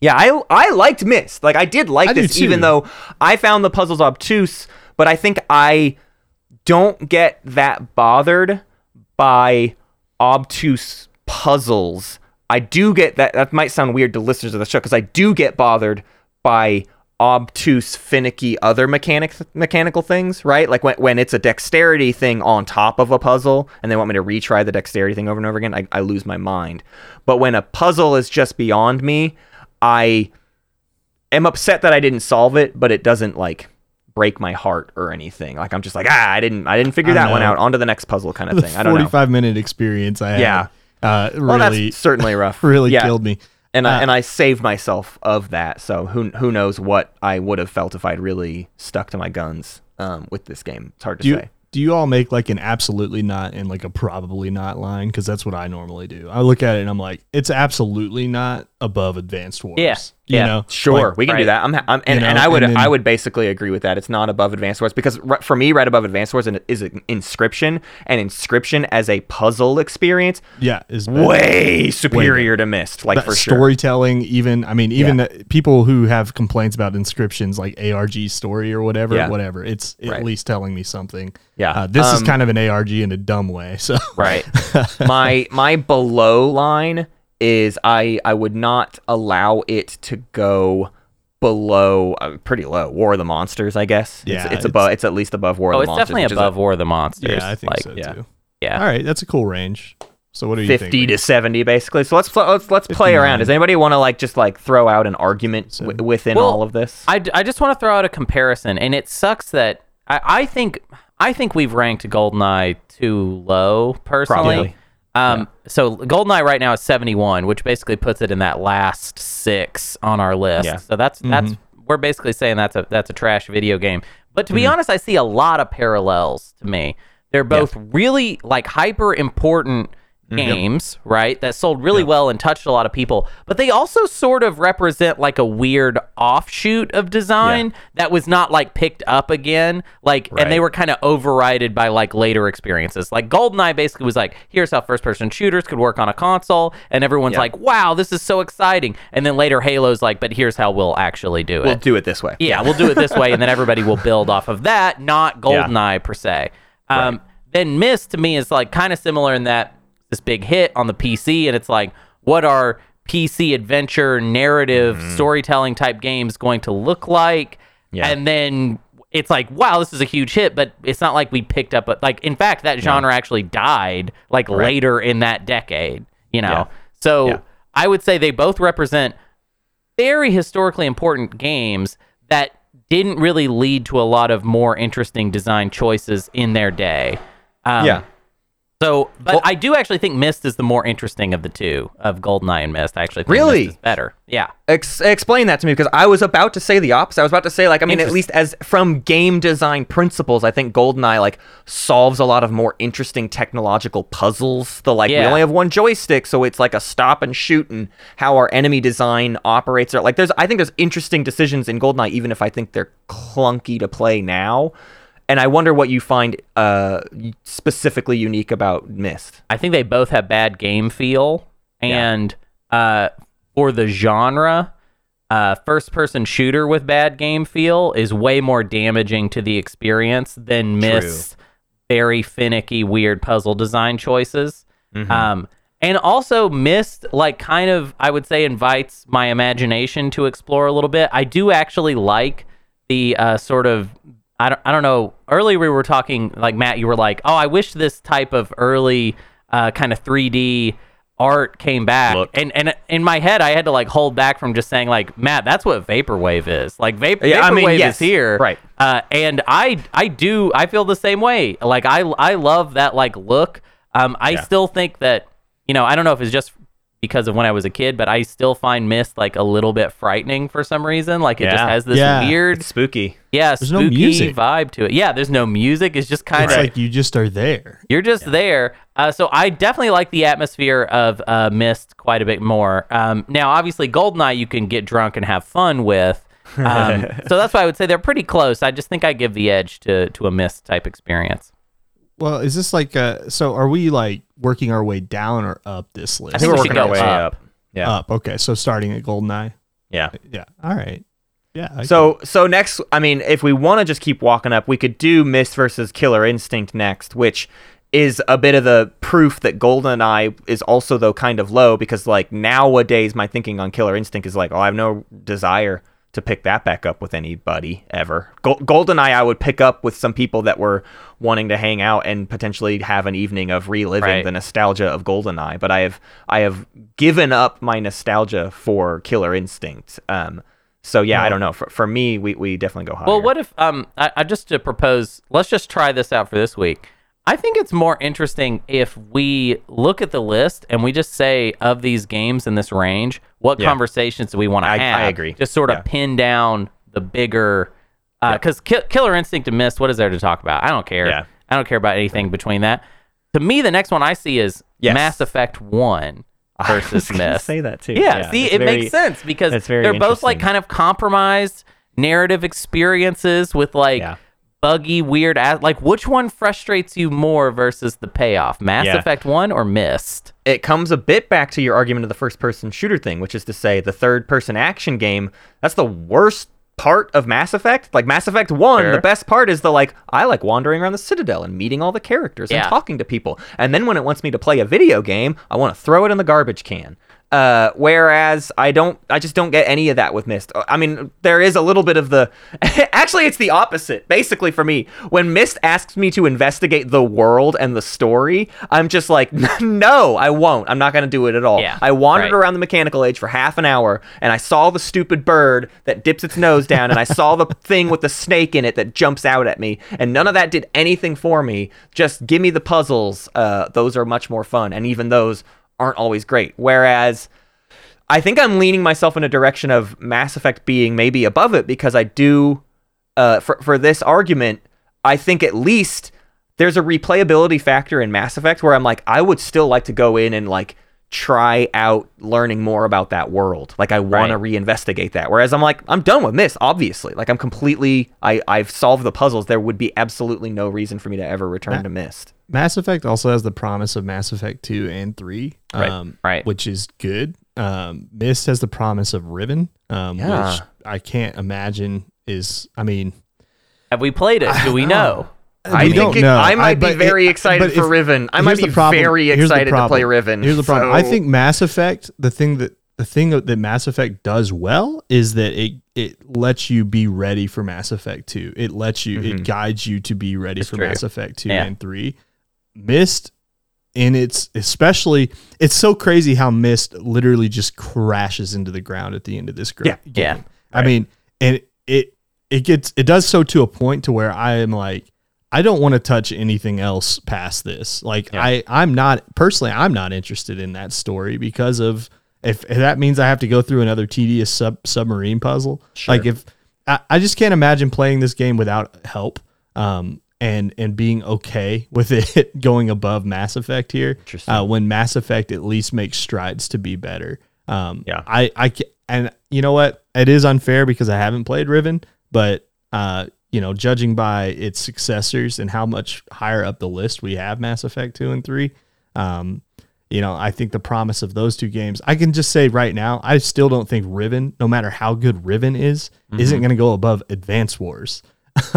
Yeah, I I liked Myst. Like I did like I this, even though I found the puzzles obtuse. But I think I don't get that bothered by obtuse puzzles. I do get that. That might sound weird to listeners of the show because I do get bothered by obtuse, finicky other mechanic mechanical things. Right, like when when it's a dexterity thing on top of a puzzle, and they want me to retry the dexterity thing over and over again. I, I lose my mind. But when a puzzle is just beyond me, I am upset that I didn't solve it, but it doesn't like break my heart or anything. Like I'm just like, ah, I didn't I didn't figure I that one out. On to the next puzzle kind of The thing. I don't know. 45 minute experience I had. Yeah. Uh, Well, really, that's certainly rough. <laughs> really yeah. killed me. And I Uh, and I saved myself of that. So who who knows what I would have felt if I'd really stuck to my guns um, with this game. It's hard to Do you, say. do you all make like an absolutely not and like a probably not line? Because that's what I normally do. I look at it and I'm like, it's absolutely not above Advanced Wars. Yeah, yeah. know? Sure, Like, we can do that. I'm, I'm and, You and I would and then- I would basically agree with that. It's not above Advanced Wars because ri- for me, right above Advanced Wars is an Inscryption, and Inscryption as a puzzle experience yeah, is better. way superior to Myst. Like That for sure. storytelling even i mean even Yeah. the, people who have complaints about Inscryption's like arg story or whatever Yeah. whatever it's Right. at least telling me something Yeah. uh, this is Um, kind of an arg in a dumb way so Right. <laughs> my my below line is I I would not allow it to go below uh, pretty low War of the Monsters I guess Yeah, it's, it's it's- above it's at least above War Oh, of it's the Monsters definitely above a War of the Monsters. yeah i think like, so yeah. too Yeah. all right that's a cool range so what do you 50 think to 70 basically so let's pl- let's let's play around does anybody want to like just like throw out an argument w- within Well, all of this I, I just want to throw out a comparison, and it sucks that I, I think I think we've ranked Goldeneye too low personally. Probably. Um, So Goldeneye right now is 71, which basically puts it in that last six on our list. Yeah. So that's that's we're basically saying that's a that's a trash video game. But to be Mm-hmm. honest, I see a lot of parallels to me. They're both really like hyper important Mm-hmm. games, right? That sold really well and touched a lot of people. But they also sort of represent like a weird offshoot of design that was not like picked up again. Like and they were kind of overridden by like later experiences. Like GoldenEye basically was like, here's how first person shooters could work on a console, and everyone's Yeah. like, wow, this is so exciting. And then later Halo's like, but here's how we'll actually do it. we'll do it this way Yeah, we'll do it this way, and then everybody will build off of that, not <laughs> GoldenEye per se. Um, Then Myst to me is like kind of similar in that this big hit on the PC, and it's like, what are PC adventure narrative storytelling type games going to look like? Yeah. And then it's like, wow, this is a huge hit, but it's not like we picked up a like. In fact, that genre actually died like later in that decade. You know, Yeah. so Yeah. I would say they both represent very historically important games that didn't really lead to a lot of more interesting design choices in their day. Um, yeah So, but Well- I do actually think Myst is the more interesting of the two of GoldenEye and Myst. I actually think Really? Myst is better. Yeah. Ex- explain that to me because I was about to say the opposite. I was about to say like I mean at least as from game design principles, I think GoldenEye like solves a lot of more interesting technological puzzles. The like we only have one joystick, so it's like a stop and shoot and how our enemy design operates. Or like there's I think there's interesting decisions in GoldenEye even if I think they're clunky to play now. And I wonder what you find uh, specifically unique about Myst. I think they both have bad game feel, and uh, for the genre, uh, first-person shooter with bad game feel is way more damaging to the experience than Myst's very finicky, weird puzzle design choices. Um, and also, Myst, like, kind of, I would say, invites my imagination to explore a little bit. I do actually like the uh, sort of I don't, I don't know. Earlier we were talking like Matt, you were like, "Oh, I wish this type of early uh, kind of 3D art came back." Look. And and in my head, I had to like hold back from just saying like, "Matt, that's what vaporwave is." Like vapor, Yeah, I vaporwave mean, is here, right. Uh, and I I do I feel the same way. Like I I love that like look. Um, I still think that you know I don't know if it's just because of when I was a kid, but I still find Myst like a little bit frightening for some reason. Like it just has this Yeah. weird, It's spooky. yeah, There's no spooky music. vibe to it. Yeah, there's no music. It's just kind It's of like you just are there. you're just there. Uh, so I definitely like the atmosphere of uh, Myst quite a bit more. Um, now, obviously, Goldeneye you can get drunk and have fun with. Um, <laughs> so that's why I would say they're pretty close. I just think I give the edge to to a Myst type experience. Well, is this like uh so are we like working our way down or up this list? I I think we we're working our way up. up. Yeah. Up. Okay. So starting at Goldeneye. Yeah. Yeah. All right. Yeah. I So so next, I mean, if we want to just keep walking up, we could do Myst versus Killer Instinct next, which is a bit of the proof that GoldenEye is also though kind of low because like nowadays my thinking on Killer Instinct is like, oh, I have no desire to pick that back up with anybody ever. Gol- GoldenEye I would pick up with some people that were wanting to hang out and potentially have an evening of reliving Right. the nostalgia of GoldenEye, but I have I have given up my nostalgia for Killer Instinct. Um so yeah, I don't know. For, for me, we, we definitely go higher. Well, what if um I, I just to propose? Let's just try this out for this week. I think it's more interesting if we look at the list and we just say of these games in this range, what Yeah. conversations do we want to have? I agree. Just sort of Yeah. pin down the bigger, uh, because Killer Instinct and Myst. What is there to talk about? I don't care. Yeah. I don't care about anything between that. To me, the next one I see is Yes. Mass Effect One <laughs> versus Myst. say that too. Yeah, see, it very- makes sense because they're both like kind of compromised narrative experiences with like Yeah. Buggy, weird. As- like, which one frustrates you more versus the payoff? Mass Yeah. Effect One or Myst? It comes a bit back to your argument of the first person shooter thing, which is to say the third person action game, that's the worst part of Mass Effect. Like Mass Effect 1, Sure. the best part is the like I like wandering around the Citadel and meeting all the characters Yeah. and talking to people. And then when it wants me to play a video game, I want to throw it in the garbage can. Uh, whereas I don't, I just don't get any of that with Myst. I mean, there is a little bit of the. <laughs> Actually, it's the opposite. Basically, for me, when Myst asks me to investigate the world and the story, I'm just like, <laughs> no, I won't. I'm not gonna do it at all. Yeah, I wandered right. around the mechanical age for half an hour, and I saw the stupid bird that dips its nose down, and I saw the <laughs> thing with the snake in it that jumps out at me, and none of that did anything for me. Just give me the puzzles. Uh, those are much more fun, and even those aren't always great. Whereas I think I'm leaning myself in a direction of Mass Effect being maybe above it because I do, uh, for for this argument, I think at least there's a replayability factor in Mass Effect where I'm like, I would still like to go in and like try out learning more about that world. Like I want to reinvestigate that. Whereas I'm like, I'm done with this, obviously. Like I'm completely I, I've solved the puzzles. There would be absolutely no reason for me to ever return to Myst. Mass Effect also has the promise of Mass Effect 2 and 3, Right, um, right. which is good. Um, Myst has the promise of Riven, um, Yeah. which I can't imagine is, I mean, Have we played it? <laughs> Do we know? I we think don't it- know. I might be very it- excited but for if- Riven. I might be problem. very excited to play. Riven. Here's the problem. I think Mass Effect, the thing that the thing that Mass Effect does well is that it it lets you be ready for Mass Effect 2. It lets you it mm-hmm. guides you to be ready for true. Mass Effect 2 Yeah. and 3. Myst and it's especially it's so crazy how Myst literally just crashes into the ground at the end of this gra- Yeah. game. Yeah. I mean, and it it gets it does so to a point to where I am like I don't want to touch anything else past this. Like I I'm not personally I'm not interested in that story because of if, if that means I have to go through another tedious sub submarine puzzle. Like if I, I just can't imagine playing this game without help. Um and and being okay <laughs> with it going above Mass Effect here. Interesting. Uh, when Mass Effect at least makes strides to be better. Um, Yeah. I I and you know what? It is unfair because I haven't played Riven, but uh, you know, judging by its successors and how much higher up the list we have Mass Effect 2 and 3, um, you know, I think the promise of those two games, I can just say right now, I still don't think Riven, no matter how good Riven is, isn't going to go above Advance Wars. <laughs>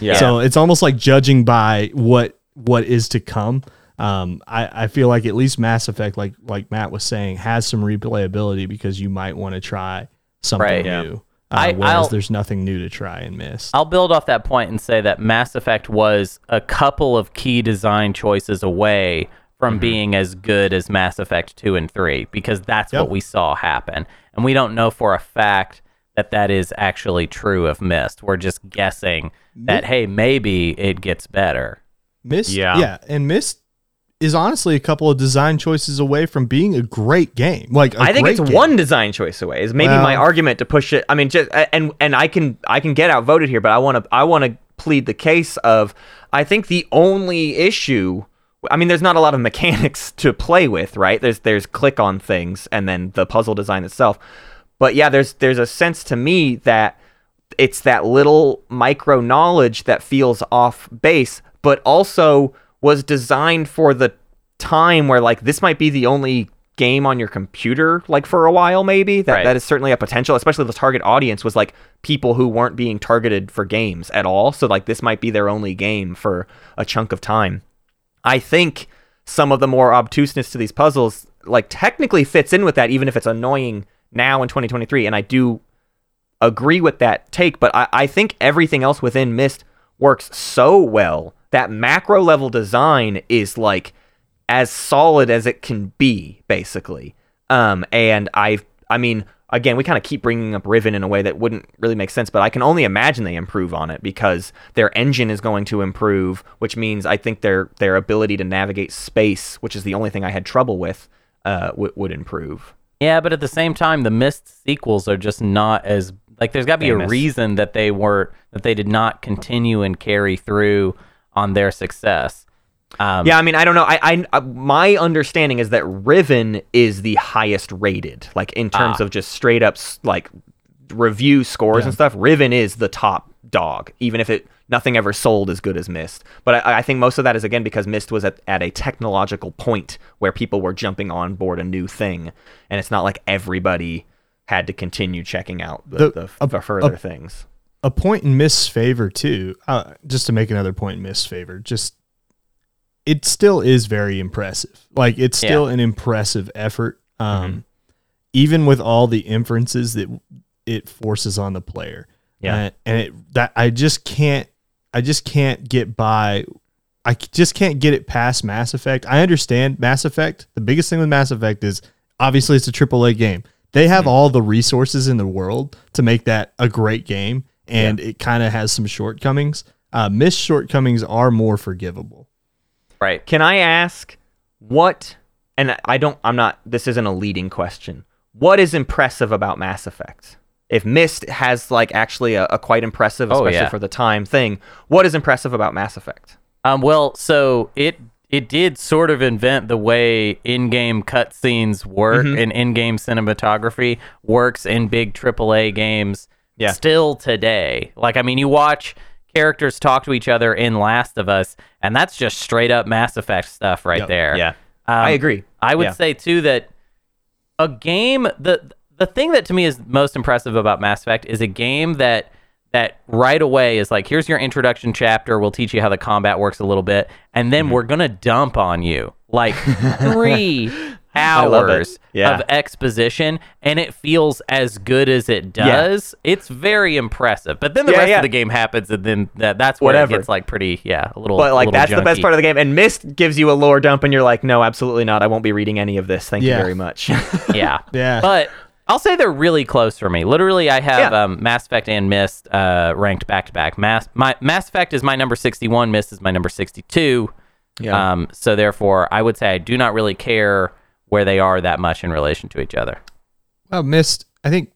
Yeah. So it's almost like judging by what what is to come. Um, I, I feel like at least Mass Effect, like like Matt was saying, has some replayability because you might want to try something Right. New. Uh, Uh, I- whereas I'll- there's nothing new to try and miss. I'll build off that point and say that Mass Effect was a couple of key design choices away from mm-hmm. being as good as Mass Effect 2 and 3 because that's Yep. what we saw happen. And we don't know for a fact that that is actually true of Myst. We're just guessing that hey, maybe it gets better. Myst, Yeah. yeah, and Myst is honestly a couple of design choices away from being a great game. Like I I think it's one design choice away. Is maybe my argument to push it. I mean, just and and I can I can get outvoted here, but I want to I want to plead the case of I think the only issue. I mean, there's not a lot of <laughs> mechanics to play with, right? There's there's click on things and then the puzzle design itself. But yeah, there's there's a sense to me that it's that little micro knowledge that feels off base, but also was designed for the time where like this might be the only game on your computer like for a while maybe? That Right. that is certainly a potential especially the target audience was like people who weren't being targeted for games at all. So like this might be their only game for a chunk of time. I think some of the more obtuseness to these puzzles like technically fits in with that even if it's annoying now in 2023 and i do agree with that take, but I, I think everything else within Myst works so well that macro level design is like as solid as it can be, basically. Um, and I, I mean, again, we kind of keep bringing up Riven in a way that wouldn't really make sense, but I can only imagine they improve on it because their engine is going to improve, which means I think their their ability to navigate space, which is the only thing I had trouble with, uh, w- would improve. Yeah, but at the same time, the Myst sequels are just not as like. There's got to be a reason that they were that they did not continue and carry through on their success. Um, Yeah, I mean, I don't know. I, I, uh, my understanding is that Riven is the highest rated, like in terms Ah. of just straight up like review scores and stuff. Riven is the top dog, even if it nothing ever sold as good as Myst. But I, I think most of that is again because Myst was at, at a technological point where people were jumping on board a new thing, and it's not like everybody had to continue checking out the, The- the, the further a- things. A point in Myst's favor too. Uh, just to make another point in Myst's favor, just it still is very impressive. Like it's still an impressive effort, um, even with all the inferences that it forces on the player. Yeah. Uh, and it that I just can't, I just can't get by. I just can't get it past Mass Effect. I understand Mass Effect. The biggest thing with Mass Effect is obviously it's a AAA game. They have all the resources in the world to make that a great game, and it kind of has some shortcomings. Uh, Myst shortcomings are more forgivable. right. Can I ask what? And I don't. I'm not. This isn't a leading question. What is impressive about Mass Effect? If Myst has like actually a, a quite impressive, Oh, especially yeah. for the time thing, what is impressive about Mass Effect? Um, well, so it it did sort of invent the way in-game cutscenes work Mm-hmm. and in-game cinematography works in big AAA games. Yeah. Still today, like I mean, you watch characters talk to each other in Last of Us, and that's just straight up Mass Effect stuff right Yep. there. Yeah, Um, I agree. I would Yeah. say too that a game the the thing that to me is most impressive about Mass Effect is a game that that right away is like here's your introduction chapter we'll teach you how the combat works a little bit and then Mm-hmm. we're going to dump on you like <laughs> 3 love it. Hours Yeah. of exposition and it feels as good as it does it's very impressive but then the Yeah, rest yeah. of the game happens and then that, that's where Whatever. it gets like pretty yeah a little But like little that's the best part of the game. And Myst gives you a lore dump, and you're like, no, absolutely not. I won't be reading any of this. Thank Yeah. you very much. <laughs> yeah. <laughs> Yeah. But I'll say they're really close for me. Literally, I have Yeah. um, Mass Effect and Myst uh, ranked back to back. Mass my Mass Effect is my number sixty one. Myst is my number sixty two. Yeah. Um, so therefore, I would say I do not really care where they are that much in relation to each other. Well, Myst, I think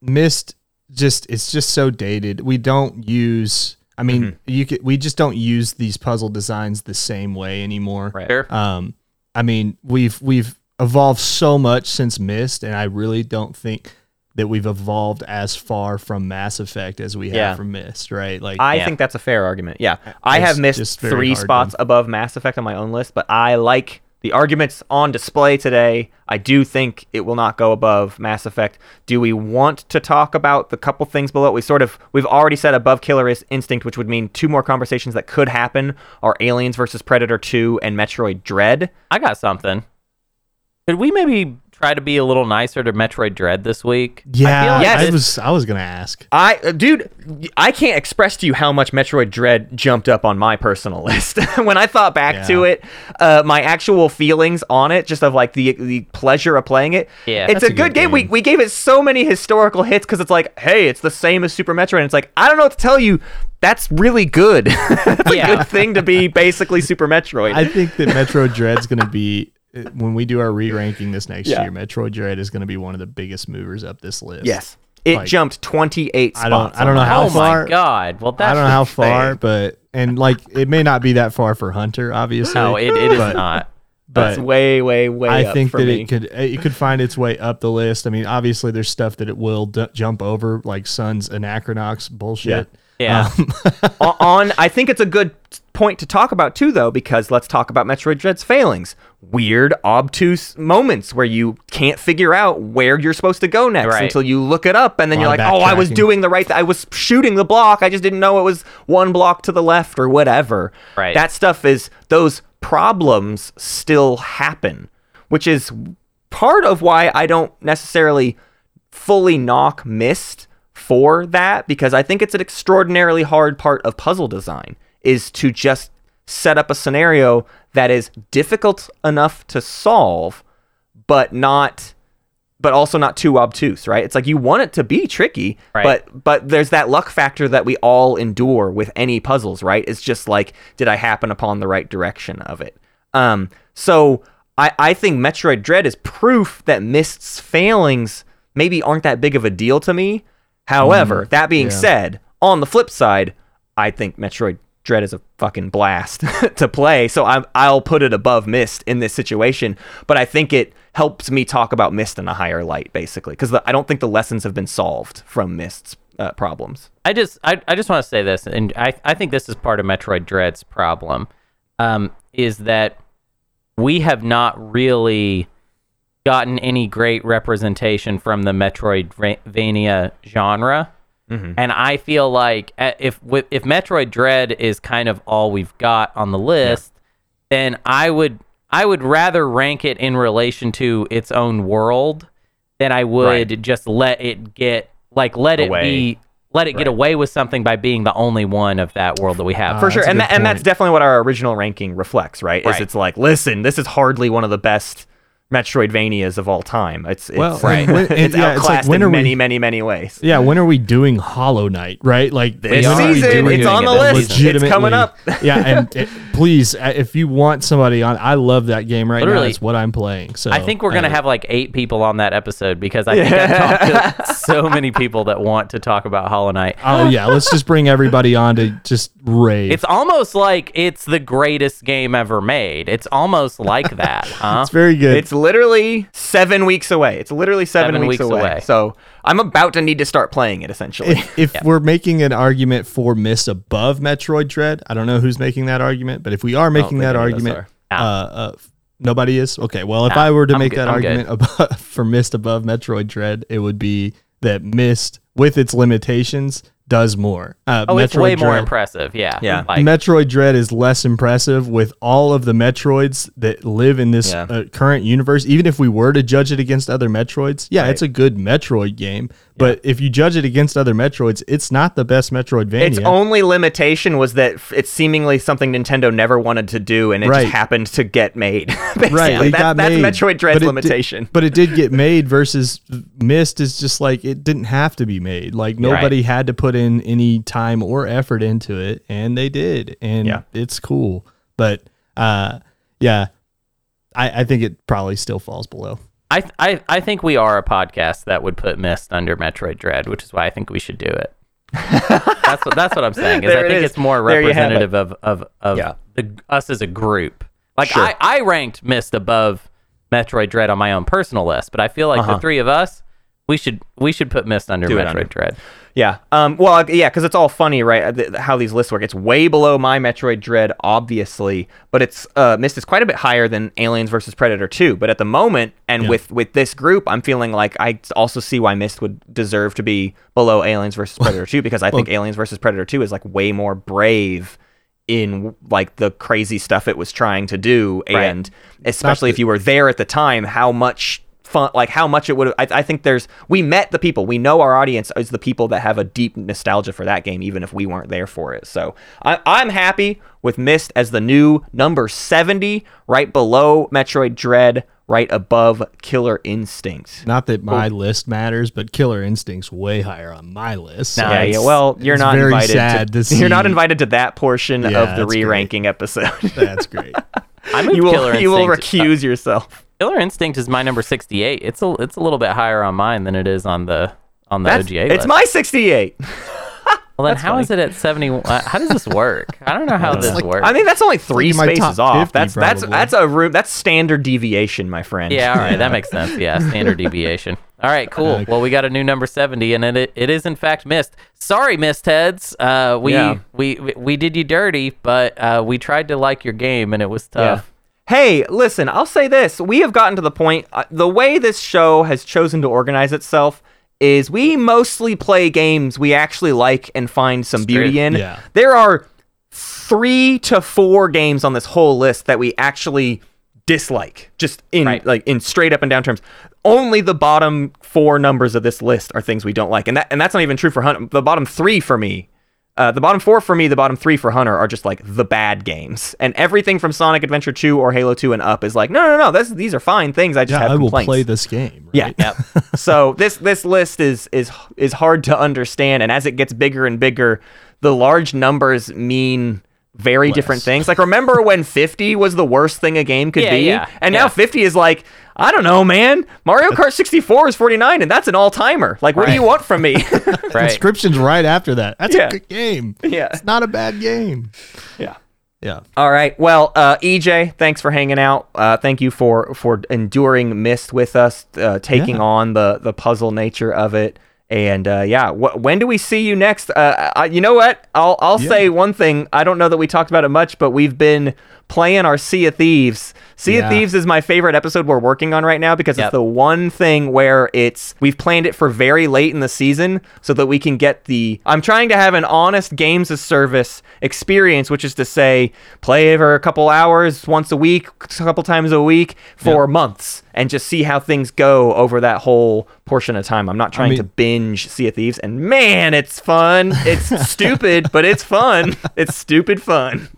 Myst just it's just so dated. We don't use. I mean, Mm-hmm. you could, we just don't use these puzzle designs the same way anymore. Right. Sure. Um, I mean, we've we've evolved so much since Myst, and I really don't think that we've evolved as far from Mass Effect as we have Yeah. from Myst. Right? Like, I Yeah. think that's a fair argument. Yeah, I have Myst three spots to- above Mass Effect on my own list, but I like the arguments on display today. I do think it will not go above Mass Effect. Do we want to talk about the couple things below? We sort of we've already said above Killer Instinct, which would mean two more conversations that could happen are Aliens versus Predator 2 and Metroid Dread. I got something. Could we maybe try to be a little nicer to Metroid Dread this week? I Yeah, feel like Yes. I was I was gonna ask. I, uh, dude, I can't express to you how much Metroid Dread jumped up on my personal <laughs> list. <laughs> when I thought back to it, uh, my actual feelings on it, just of like the the pleasure of playing it. Yeah. it's a, a good, good game. We game. we gave it so many historical hits because it's like, hey, it's the same as Super Metroid. And it's like I don't know what to tell you. That's really good. <laughs> That's a Yeah. good thing to be basically Super Metroid. I think that Metroid Dread's gonna be uh, <laughs> when we do our re-ranking this next Yeah. year. Metroid Dread is gonna be one of the biggest movers up this list. yes, it Like, jumped twenty eight I don't I don't know how oh far. Oh my god! Well, that's I don't know how just far, insane. but and like it may not be that far for Hunter, obviously. No, it, it is but, not. That's But way, way, way. I up think for that me. it could it could find its way up the list. I mean, obviously there's stuff that it will d- jump over, like Sun's Anachronox bullshit. Yeah. Um, <laughs> o- on I think it's a good point to talk about too though because let's talk about Metroid Dread's failings. Weird obtuse moments where you can't figure out where you're supposed to go next Right. until you look it up and then you're like, "Oh, I was doing the right th- I was shooting the block. I just didn't know it was one block to the left or whatever." Right. That stuff is those problems still happen, which is part of why I don't necessarily fully knock Myst for that because I think it's an extraordinarily hard part of puzzle design is to just set up a scenario that is difficult enough to solve but not but also not too obtuse, right? It's like you want it to be tricky, Right. but but there's that luck factor that we all endure with any puzzles, right? It's just like did I happen upon the right direction of it? Um so I I think Metroid Dread is proof that Myst's failings maybe aren't that big of a deal to me. However, that being yeah. said, on the flip side, I think Metroid Dread is a fucking blast <laughs> to play. So I'm, I'll put it above Myst in this situation. But I think it helps me talk about Myst in a higher light, basically, because I don't think the lessons have been solved from Myst's uh, problems. I just I, I just want to say this, and I, I think this is part of Metroid Dread's problem, um, is that we have not really gotten any great representation from the Metroidvania genre. And I feel like uh, if if Metroid Dread is kind of all we've got on the list, then I would I would rather rank it in relation to its own world than I would Right. just let it get like let it be let it get away with something by being the only one of that world that we have. For Ah, sure. And, good that, and that's definitely what our original ranking reflects, right? Is it's like, listen, this is hardly one of the best Metroidvanias of all time. It's, it's, Well, <laughs> and when- it's yeah, it's like, outclassed when in are we- many, many, many ways. Yeah, when are we doing Hollow Knight? Right, like This when are we season, it's on the it list. It's coming up. yeah, and it, please, uh, if you want somebody on, I love that game right now. Literally, It's what I'm playing. So I think we're gonna uh, have like eight people on that episode because I think I talked to <laughs> so many people that want to talk about Hollow Knight. Oh yeah, let's just bring everybody on to just rave. It's almost like it's the greatest game ever made. It's almost like that, <laughs> huh? It's very good. It's literally seven weeks away. It's literally seven, Seven weeks, weeks away. away. So I'm about to need to start playing it essentially. if if we're making an argument for Myst above Metroid Dread, I don't know who's making that argument, but if we are making that any of argument, uh, uh, nobody is. Okay, well, if Nah, I were to I'm make good- that I'm argument above, <laughs> for Myst above Metroid Dread, it would be that Myst, with its limitations, does more. Uh, oh, it's Metroid way more impressive. Yeah. Yeah. Like, Metroid Dread is less impressive with all of the Metroids that live in this Yeah. uh, current universe. Even if we were to judge it against other Metroids, yeah, Right. it's a good Metroid game. But if you judge it against other Metroids, it's not the best Metroidvania. its only limitation was that it's seemingly something Nintendo never wanted to do, and it Right. just happened to get made. <laughs> right, it That- got that's made, Metroid Dread's but it did- limitation. but it did get made. Versus Myst is just like it didn't have to be made. Like nobody had to put in any time or effort into it, and they did, and Yeah. it's cool. But uh, yeah, I, I think it probably still falls below. I, I I think we are a podcast that would put Myst under Metroid Dread, which is why I think we should do it. <laughs> that's what that's what I'm saying. Is I think is. it's more There you have it. representative of of, of Yeah. the, us as a group. Like Sure. I, I ranked Myst above Metroid Dread on my own personal list, but I feel like Uh-huh. the three of us, we should we should put Myst under Do Metroid under. Dread. Yeah. Um. Well, yeah, because it's all funny, right? uh, how these lists work. It's way below my Metroid Dread, obviously, but it's uh, Myst is quite a bit higher than Aliens versus Predator 2. But at the moment, and Yeah. with with this group, I'm feeling like I also see why Myst would deserve to be below Aliens versus Predator <laughs> 2 because I think Aliens versus Predator 2 is like way more brave in like the crazy stuff it was trying to do Right. and especially if you were there at the time how much fun like how much it would I, I think there's we met the people we know our audience is the people that have a deep nostalgia for that game even if we weren't there for it so I, i'm happy with Myst as the new number 70 right below metroid dread right above killer instinct Not that my list matters, but Killer Instinct's way higher on my list. so No, yeah, yeah. Well, you're not very invited. sad to, to <laughs> You're not invited to that portion Yeah, of the re-ranking episode. That's great. <laughs> I moved you will. You will Instinct. recuse yourself. Killer Instinct is my number 68. It's a it's a little bit higher on mine than it is on the on the That's, OGA it's my 68. <laughs> well, then how is it at 70? Uh, how does this work? I don't know <laughs> how this like- works. I think that's only three spaces off. 50 That's that's probably. that's a room. That's standard deviation, my friend. yeah, all right, that makes sense. <laughs> Yeah, standard deviation. All right, cool. Well, we got a new number 70, and it it is in fact Myst. Sorry, Myst heads. Uh, we, Yeah. we we we did you dirty, but uh, we tried to like your game, and it was Yeah. Hey, listen, I'll say this. We have gotten to the point, uh, the way this show has chosen to organize itself is we mostly play games we actually like and find some beauty in. Yeah. There are three to four games on this whole list that we actually dislike, just in Right. like in straight up and down terms. Only the bottom four numbers of this list are things we don't like, and that and that's not even true for Hunter. The bottom three for me uh, the bottom four for me, the bottom three for Hunter are just like the bad games, and everything from Sonic Adventure 2 or Halo 2 and up is like, no, no, no, this, these are fine things. I just Yeah, have I will play this game. Yeah. right? <laughs> so this this list is is is hard to understand, and as it gets bigger and bigger, the large numbers mean very different things. Like remember when <laughs> 50 was the worst thing a game could Yeah, be, yeah, and yeah. now 50 is like. I don't know, man. Mario Kart 64 is 49, and that's an all-timer. Like, what do you want from me? <laughs> Right. Inscryption's right after that. That's Yeah. a good game. Yeah. It's not a bad game. yeah. Yeah. All right. Well, uh, EJ, thanks for hanging out. Uh, thank you for for enduring Myst with us, uh, taking Yeah. on the the puzzle nature of it. And uh, yeah, wh- when do we see you next? Uh, I, you know what? I'll I'll Yeah. say one thing. I don't know that we talked about it much, but we've been playing our Sea of Thieves. Sea of Thieves is my favorite episode we're working on right now because Yep. it's the one thing where it's we've planned it for very late in the season so that we can get the I'm trying to have an honest games as service experience, which is to say play for a couple hours once a week, a couple times a week for months and just see how things go over that whole portion of time. I'm not trying mean- to binge Sea of Thieves and man, it's fun. It's <laughs> stupid, but it's fun. It's stupid fun.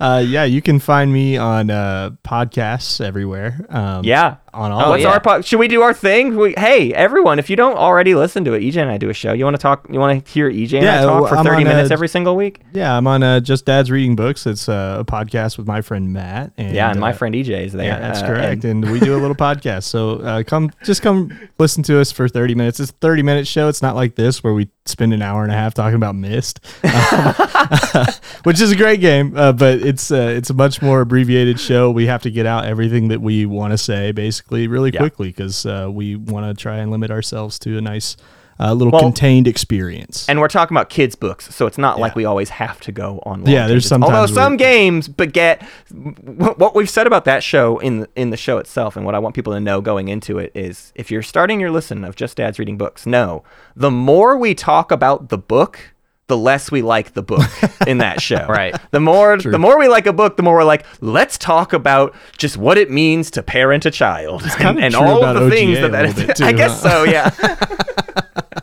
Uh, yeah, you can find me on uh, podcasts everywhere. Um, Yeah. On all Oh, What's yeah. our po- should we do our thing? We, hey, everyone, if you don't already listen to it, EJ and I do a show. You want to talk? You want to hear EJ and I talk for I'm thirty minutes uh, every single week? Yeah, I'm on uh, Just Dad's Reading Books. It's uh, a podcast with my friend Matt. And, yeah, and my uh, friend EJ is there. Yeah, that's uh, correct. and- And, we do a little <laughs> podcast. So uh, come, just come listen to us for 30 minutes. It's a 30 minute show. It's not like this where we spend an hour and a half talking about Myst, um, <laughs> which is a great game, uh, but it's uh, it's a much more abbreviated show. We have to get out everything that we want to say basically really Yeah. quickly because uh, we want to try and limit ourselves to a nice uh, little Well, contained experience. and we're talking about kids' books, so it's not like we always have to go on. Yeah, there's some. although some games beget wh- what we've said about that show in the, in the show itself, and what I want people to know going into it is, if you're starting your listen of Just Dad's Reading Books, no, the more we talk about the book. The less we like the book in that <laughs> show, Right. The more, the more we like a book, the more we're like, let's talk about just what it means to parent a child, and, and all the OGA things that that is. bit <laughs> I guess huh? so, yeah. <laughs>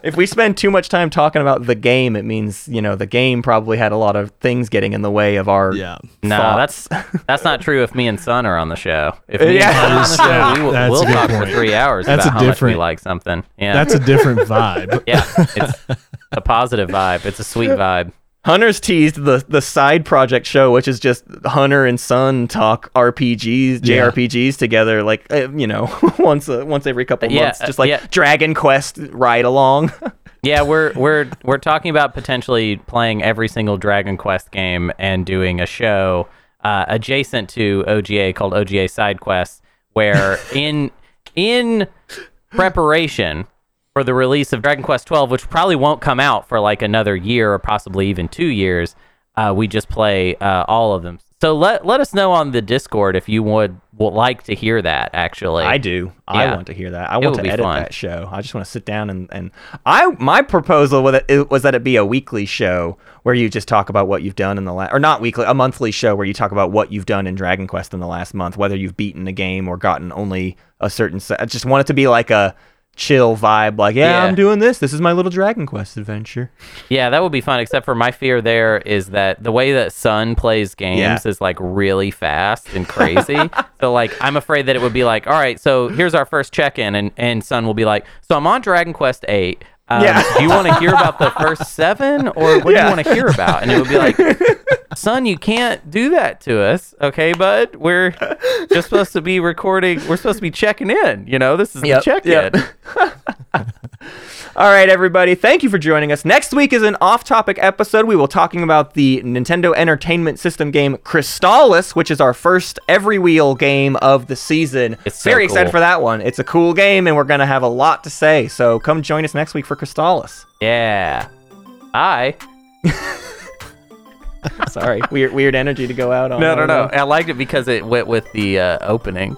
if we spend too much time talking about the game, it means you know the game probably had a lot of things getting in the way of our yeah. No, thoughts. that's that's not true. If me and Sun are on the show, if me Yeah. and Sun are on the show, we will, we'll a good talk for three hours That's about a how much we like something. Yeah, That's a different <laughs> vibe. yeah, it's a positive vibe. It's a sweet <laughs> vibe. Hunter's teased the the side project show, which is just Hunter and Son talk RPGs, Yeah. JRPGs together, like uh, you know, <laughs> once a, once every couple Yeah, months, just uh, like yeah. Dragon Quest ride along. <laughs> Yeah, we're we're we're talking about potentially playing every single Dragon Quest game and doing a show uh, adjacent to OGA called OGA Side Quest, where <laughs> in in preparation for the release of Dragon Quest 12, which probably won't come out for like another year or possibly even two years, uh, we just play uh, all of them So let let us know on the Discord if you would, would like to hear that. Actually, I do. I want to hear that. I want to edit fun. that show. I just want to sit down and, and I my proposal was that it was that it be a weekly show where you just talk about what you've done in the last or not weekly, a monthly show where you talk about what you've done in Dragon Quest in the last month, whether you've beaten a game or gotten only a certain set. I just want it to be like a chill vibe like, yeah, Yeah. I'm doing this. This is my little Dragon Quest adventure. Yeah, that would be fun. Except for my fear there is that the way that Sun plays games Yeah. is like really fast and crazy. <laughs> so like I'm afraid that it would be like, all right, so here's our first check-in, and and Sun will be like, so I'm on Dragon Quest Eight. Um, Yeah. Do you want to hear about the first <laughs> seven, or what do you want to hear about? And it would be like, <laughs> Sun, you can't do that to us, okay, bud? We're just supposed to be recording. We're supposed to be checking in. You know, this is Yep, the check-in. yep. <laughs> All right, everybody. Thank you for joining us. Next week is an off-topic episode. We will talking about the Nintendo Entertainment System game Crystalis, which is our first every wheel game of the season. It's so Very excited for that one. It's a cool game, and we're gonna have a lot to say. So come join us next week for Crystalis. Yeah. Hi. <laughs> Sorry, weird, weird energy to go out on. No, no, no. I liked it because it went with the uh, opening.